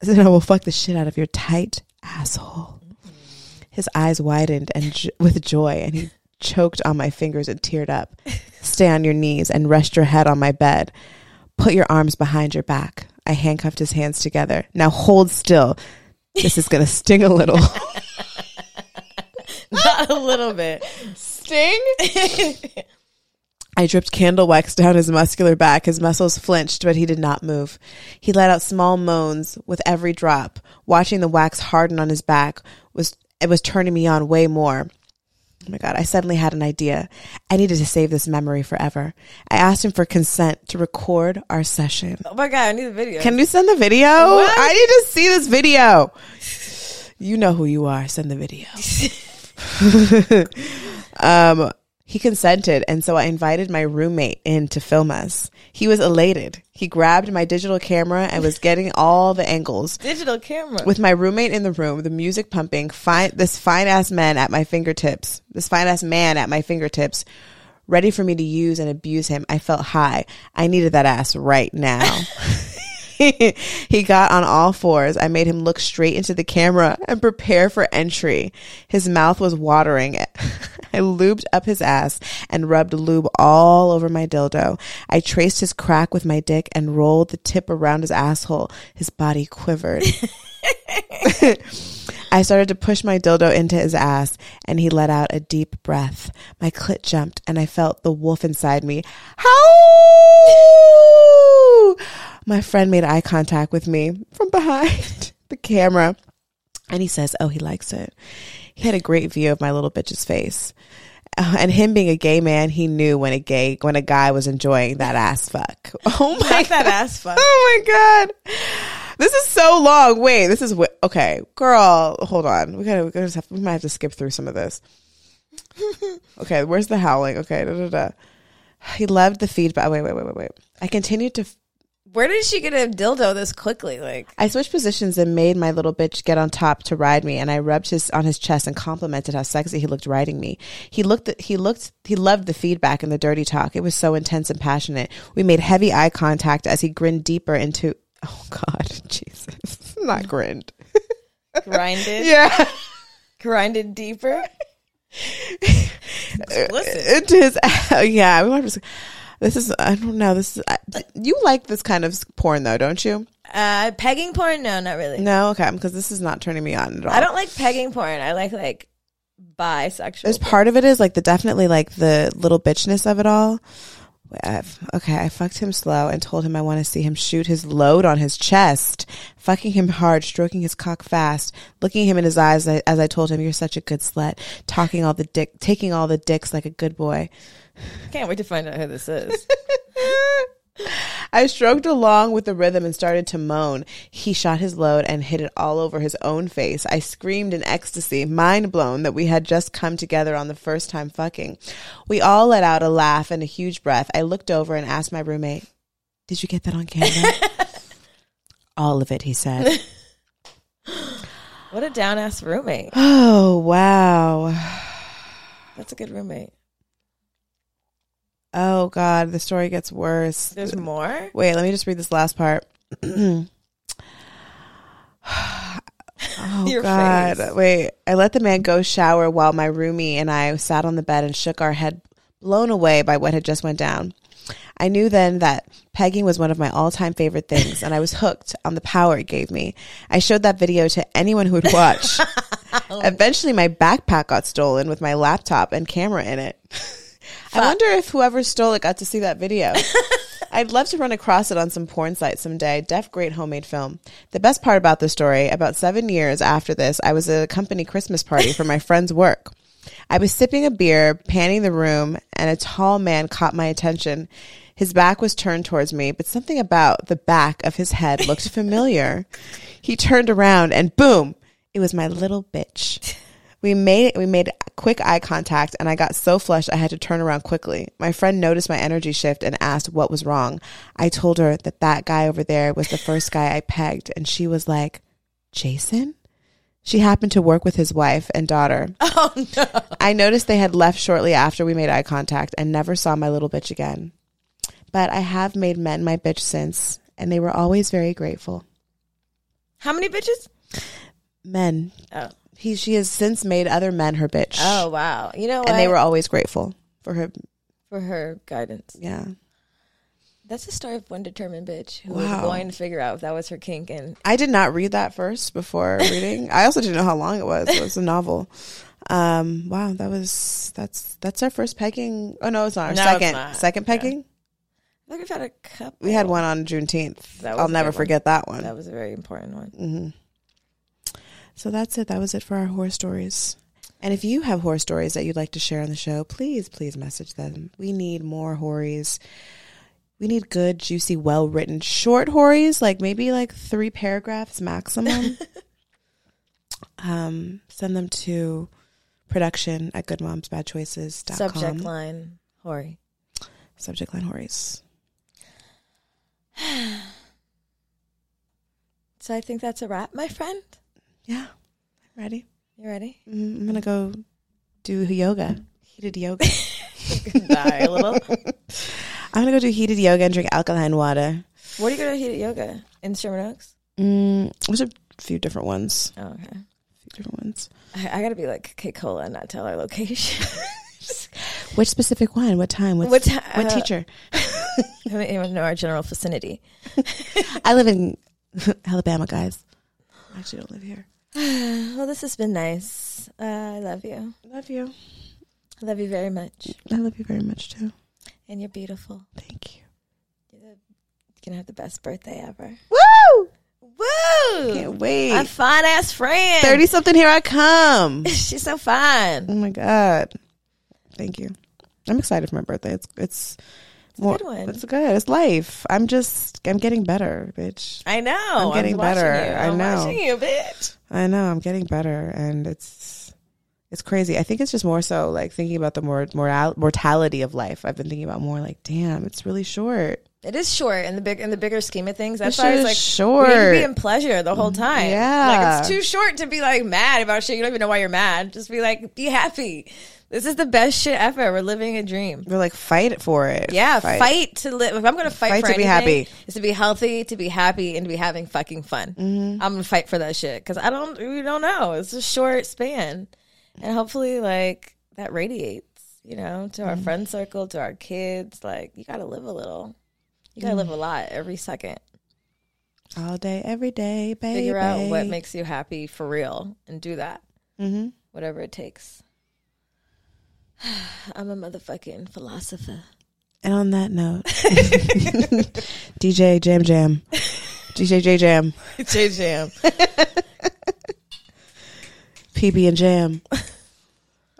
Then I will fuck the shit out of your tight asshole. His eyes widened and j- with joy, and he choked on my fingers and teared up. Stay on your knees and rest your head on my bed. Put your arms behind your back. I handcuffed his hands together. Now hold still. This is going to sting a little. Not a little bit. Sting? I dripped candle wax down his muscular back. His muscles flinched, but he did not move. He let out small moans with every drop. Watching the wax harden on his back was it was turning me on way more. Oh my god, I suddenly had an idea. I needed to save this memory forever. I asked him for consent to record our session. Oh my god, I need the video. Can you send the video? What? I need to see this video. You know who you are. Send the video. um, he consented, and so I invited my roommate in to film us. He was elated. He grabbed my digital camera and was getting all the angles. Digital camera. With my roommate in the room, the music pumping, fine this fine ass man at my fingertips, this fine ass man at my fingertips, ready for me to use and abuse him. I felt high. I needed that ass right now. he got on all fours. I made him look straight into the camera and prepare for entry. His mouth was watering. I lubed up his ass and rubbed lube all over my dildo. I traced his crack with my dick and rolled the tip around his asshole. His body quivered. I started to push my dildo into his ass, and he let out a deep breath. My clit jumped, and I felt the wolf inside me. Howl! My friend made eye contact with me from behind the camera, and he says, "Oh, he likes it." He had a great view of my little bitch's face. Uh, and him being a gay man, he knew when a gay when a guy was enjoying that ass fuck. Oh my Like that ass fuck. Oh my god. This is so long. Wait, this is wi- okay, girl. Hold on. We gotta. We gotta have. We might have to skip through some of this. okay, where's the howling? Okay, da, da, da. He loved the feedback. Wait, wait, wait, wait, wait. I continued to. f- Where did she get a dildo this quickly? Like, I switched positions and made my little bitch get on top to ride me, and I rubbed his on his chest and complimented how sexy he looked riding me. He looked. He looked. He loved the feedback and the dirty talk. It was so intense and passionate. We made heavy eye contact as he grinned deeper into. Oh God, Jesus, not grinned. grinded, Yeah. grinded deeper. Explicit. into his yeah we want to this is i don't know this is I, you like this kind of porn though don't you Uh, pegging porn? No, not really. no okay because this is not turning me on at all I don't like pegging porn. I like like bisexual. there's part of it is like the definitely like the little bitchness of it all I've, okay, I fucked him slow and told him I want to see him shoot his load on his chest, fucking him hard, stroking his cock fast, looking him in his eyes as I, as I told him, "You're such a good slut," talking all the dick, taking all the dicks like a good boy. Can't wait to find out who this is. I stroked along with the rhythm and started to moan. He shot his load and hit it all over his own face. I screamed in ecstasy, mind blown that we had just come together on the first time fucking. We all let out a laugh and a huge breath. I looked over and asked my roommate, Did you get that on camera? all of it, he said. what a down ass roommate. Oh, wow. That's a good roommate. Oh, God, the story gets worse. There's more. Wait, let me just read this last part. oh Your God! face. Wait, I let the man go shower while my roomie and I sat on the bed and shook our head, blown away by what had just went down. I knew then that pegging was one of my all-time favorite things, and I was hooked on the power it gave me. I showed that video to anyone who would watch. Eventually, my backpack got stolen with my laptop and camera in it. I wonder if whoever stole it got to see that video. I'd love to run across it on some porn site someday. Def great homemade film. The best part about the story, about seven years after this, I was at a company Christmas party for my friend's work. I was sipping a beer, panning the room, and a tall man caught my attention. His back was turned towards me, but something about the back of his head looked familiar. He turned around and boom, it was my little bitch. We made we made quick eye contact and I got so flushed I had to turn around quickly. My friend noticed my energy shift and asked what was wrong. I told her that that guy over there was the first guy I pegged and she was like, "Jason?" She happened to work with his wife and daughter. Oh no. I noticed they had left shortly after we made eye contact and never saw my little bitch again. But I have made men my bitch since, and they were always very grateful. How many bitches? Men. Oh. He she has since made other men her bitch. Oh wow. You know what? And they were always grateful for her for her guidance. yeah. That's the story of one determined bitch who Wow. was going to figure out if that was her kink and I did not read that first before reading. I also didn't know how long it was. It was a novel. Um, wow, that was that's that's our first pegging. Oh no, it's not our No, second not. second Yeah. pegging. I think we've had a couple. We had one on Juneteenth. That was I'll never one. forget that one. That was a very important one. hmm So that's it. That was it for our horror stories. And if you have horror stories that you'd like to share on the show, please, please message them. We need more horries. We need good, juicy, well written, short horries, like maybe like three paragraphs maximum. um, send them to production at goodmomsbadchoices.com. Subject line Hori. Subject line horries. So I think that's a wrap, my friend. Yeah. Ready? You ready? Mm, I'm going to go do yoga. Heated yoga. Die a little. I'm gonna go do heated yoga and drink alkaline water. What are you gonna heated yoga in Sherman Oaks? Mm, there's a few different ones. Oh, okay. A few different ones. I, I gotta be like K Cola and not tell our location. Which specific one? What time? What's, What ti- what uh, teacher? I don't even know our general vicinity. I live in Alabama, guys. I actually don't live here. well, this has been nice. Uh, I love you. Love you. I love you very much. I love you very much too. And you're beautiful. Thank you. You're, the, you're gonna have the best birthday ever. Woo! Woo! Can't wait. A fine ass friend. Thirty something. Here I come. She's so fine. Oh my god. Thank you. I'm excited for my birthday. It's it's a good one. It's good. It's life. I'm just I'm getting better, bitch. I know. I'm getting watching better. You. I I'm know. watching you, bitch. I know I'm getting better, and it's it's crazy. I think it's just more so like thinking about the more moral, mortality of life. I've been thinking about more like, damn, it's really short. It is short in the big in the bigger scheme of things. That's why it's like short. We need to be in pleasure the whole time. Yeah. like it's too short to be like mad about shit. You don't even know why you're mad. Just be like, be happy. This is the best shit ever. We're living a dream. We're like fight for it. Yeah, fight, to live. If I'm to fight, Fight for to be anything, happy. is to be healthy, to be happy, and to be having fucking fun. Mm-hmm. I'm gonna fight for that shit because I don't, we don't know. It's a short span, and hopefully, like that radiates, you know, to Mm-hmm. our friend circle, to our kids. Like you got to live a little. You got to Mm. live a lot every second. all day, every day, baby. Figure out what makes you happy for real, and do that, hmm whatever it takes. I'm a motherfucking philosopher. And on that note, DJ Jam Jam, DJ J Jam, J Jam. PB and Jam.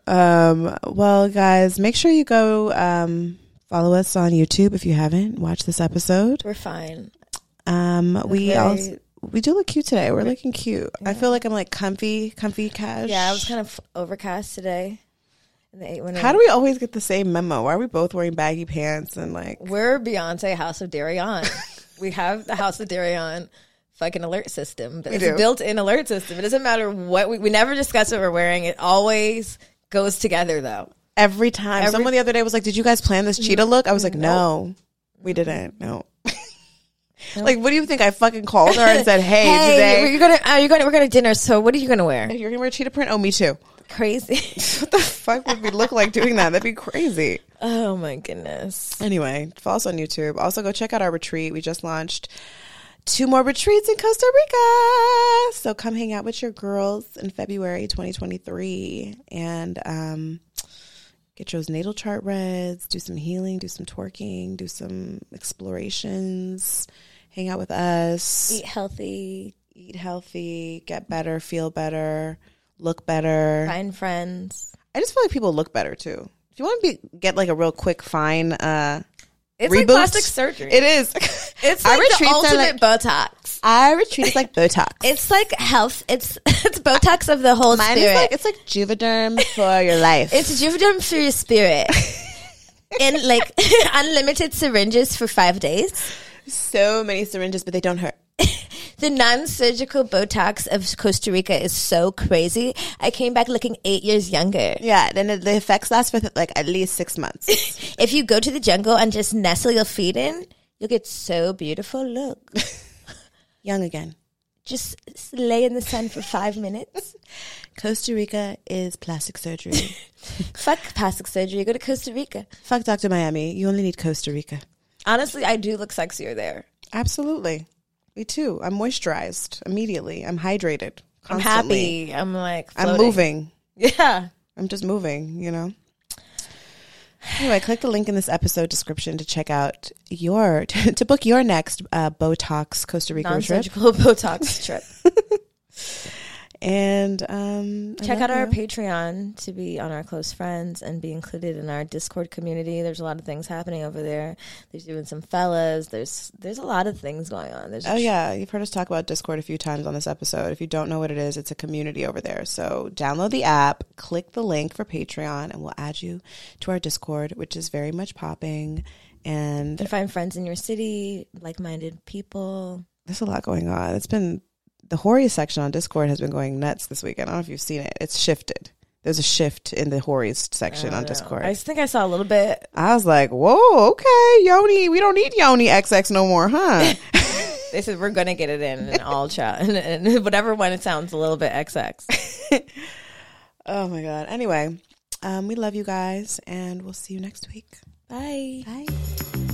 Um, well, guys, make sure you go um, follow us on YouTube if you haven't watched this episode. We're fine. Um, we very- also we do look cute today. We're looking cute. I feel like I'm like comfy, comfy cash. Yeah, I was kind of overcast today. In the eight How do we always get the same memo? Why are we both wearing baggy pants and like? We're Beyonce House of Deréon. we have the House of Deréon fucking alert system. But We it's do. a built-in alert system. It doesn't matter what we we never discuss what we're wearing. It always goes together though. Every time. Every- Someone the other day was like, "Did you guys plan this cheetah look?" I was like, "No, we didn't. No." like, what do you think? I fucking called her and said, "Hey, Hey, today you're gonna uh, you're gonna we're gonna dinner. So what are you gonna wear? you're gonna wear cheetah print." Oh, me too. Crazy. what the fuck would we look like doing that? That'd be crazy. oh my goodness. Anyway, follow us on YouTube. Also, go check out our retreat. We just launched two more retreats in Costa Rica. So come hang out with your girls in February 2023. And um, get those natal chart reads, do some healing, do some twerking, do some explorations, hang out with us, Eat healthy, eat healthy, get better, feel better, look better. find friends. I just feel like people look better too. If you want to be get like a real quick fine uh It's Reboot? like plastic surgery. it is. it's I like the retreats are ultimate Botox. I retreat is like Botox. It's like health. It's it's Botox of the whole Mine spirit. like it's like Juvederm for your life. It's Juvederm for your spirit. In like unlimited syringes for five days. so many syringes, but they don't hurt. The non-surgical Botox of Costa Rica is so crazy. I came back looking eight years younger. Yeah, then the effects last for like at least six months. If you go to the jungle and just nestle your feet in, you'll get so beautiful. Look, Young again. just lay in the sun for five minutes. Costa Rica is plastic surgery. Fuck plastic surgery. Go to Costa Rica. Fuck Dr. Miami. You only need Costa Rica. Honestly, I do look sexier there. Absolutely. Me too. I'm moisturized immediately. I'm hydrated. I'm happy. I'm like I'm moving. Yeah. I'm just moving, you know? Anyway, click the link in this episode description to check out your, to book your next uh, Botox Costa Rica trip. Botox trip. And um, Check out our. Patreon to be on our close friends and be included in our Discord community. There's a lot of things happening over there. There's even some fellas. There's there's a lot of things going on. There's Oh yeah, you've heard us talk about Discord a few times on this episode. If you don't know what it is, it's a community over there. So download the app, click the link for Patreon, and we'll add you to our Discord, which is very much popping. And You find friends in your city, like-minded people. there's a lot going on. It's been the Hori section on Discord has been going nuts this weekend. I don't know if you've seen it. It's shifted. There's a shift in the Hori's section on Discord. I think I saw a little bit. I was like, whoa, okay, Yoni, we don't need Yoni XX no more, huh? They said we're gonna get it in in all chat and, and whatever when it sounds a little bit XX. oh my God. Anyway, um, we love you guys, and we'll see you next week. Bye. Bye.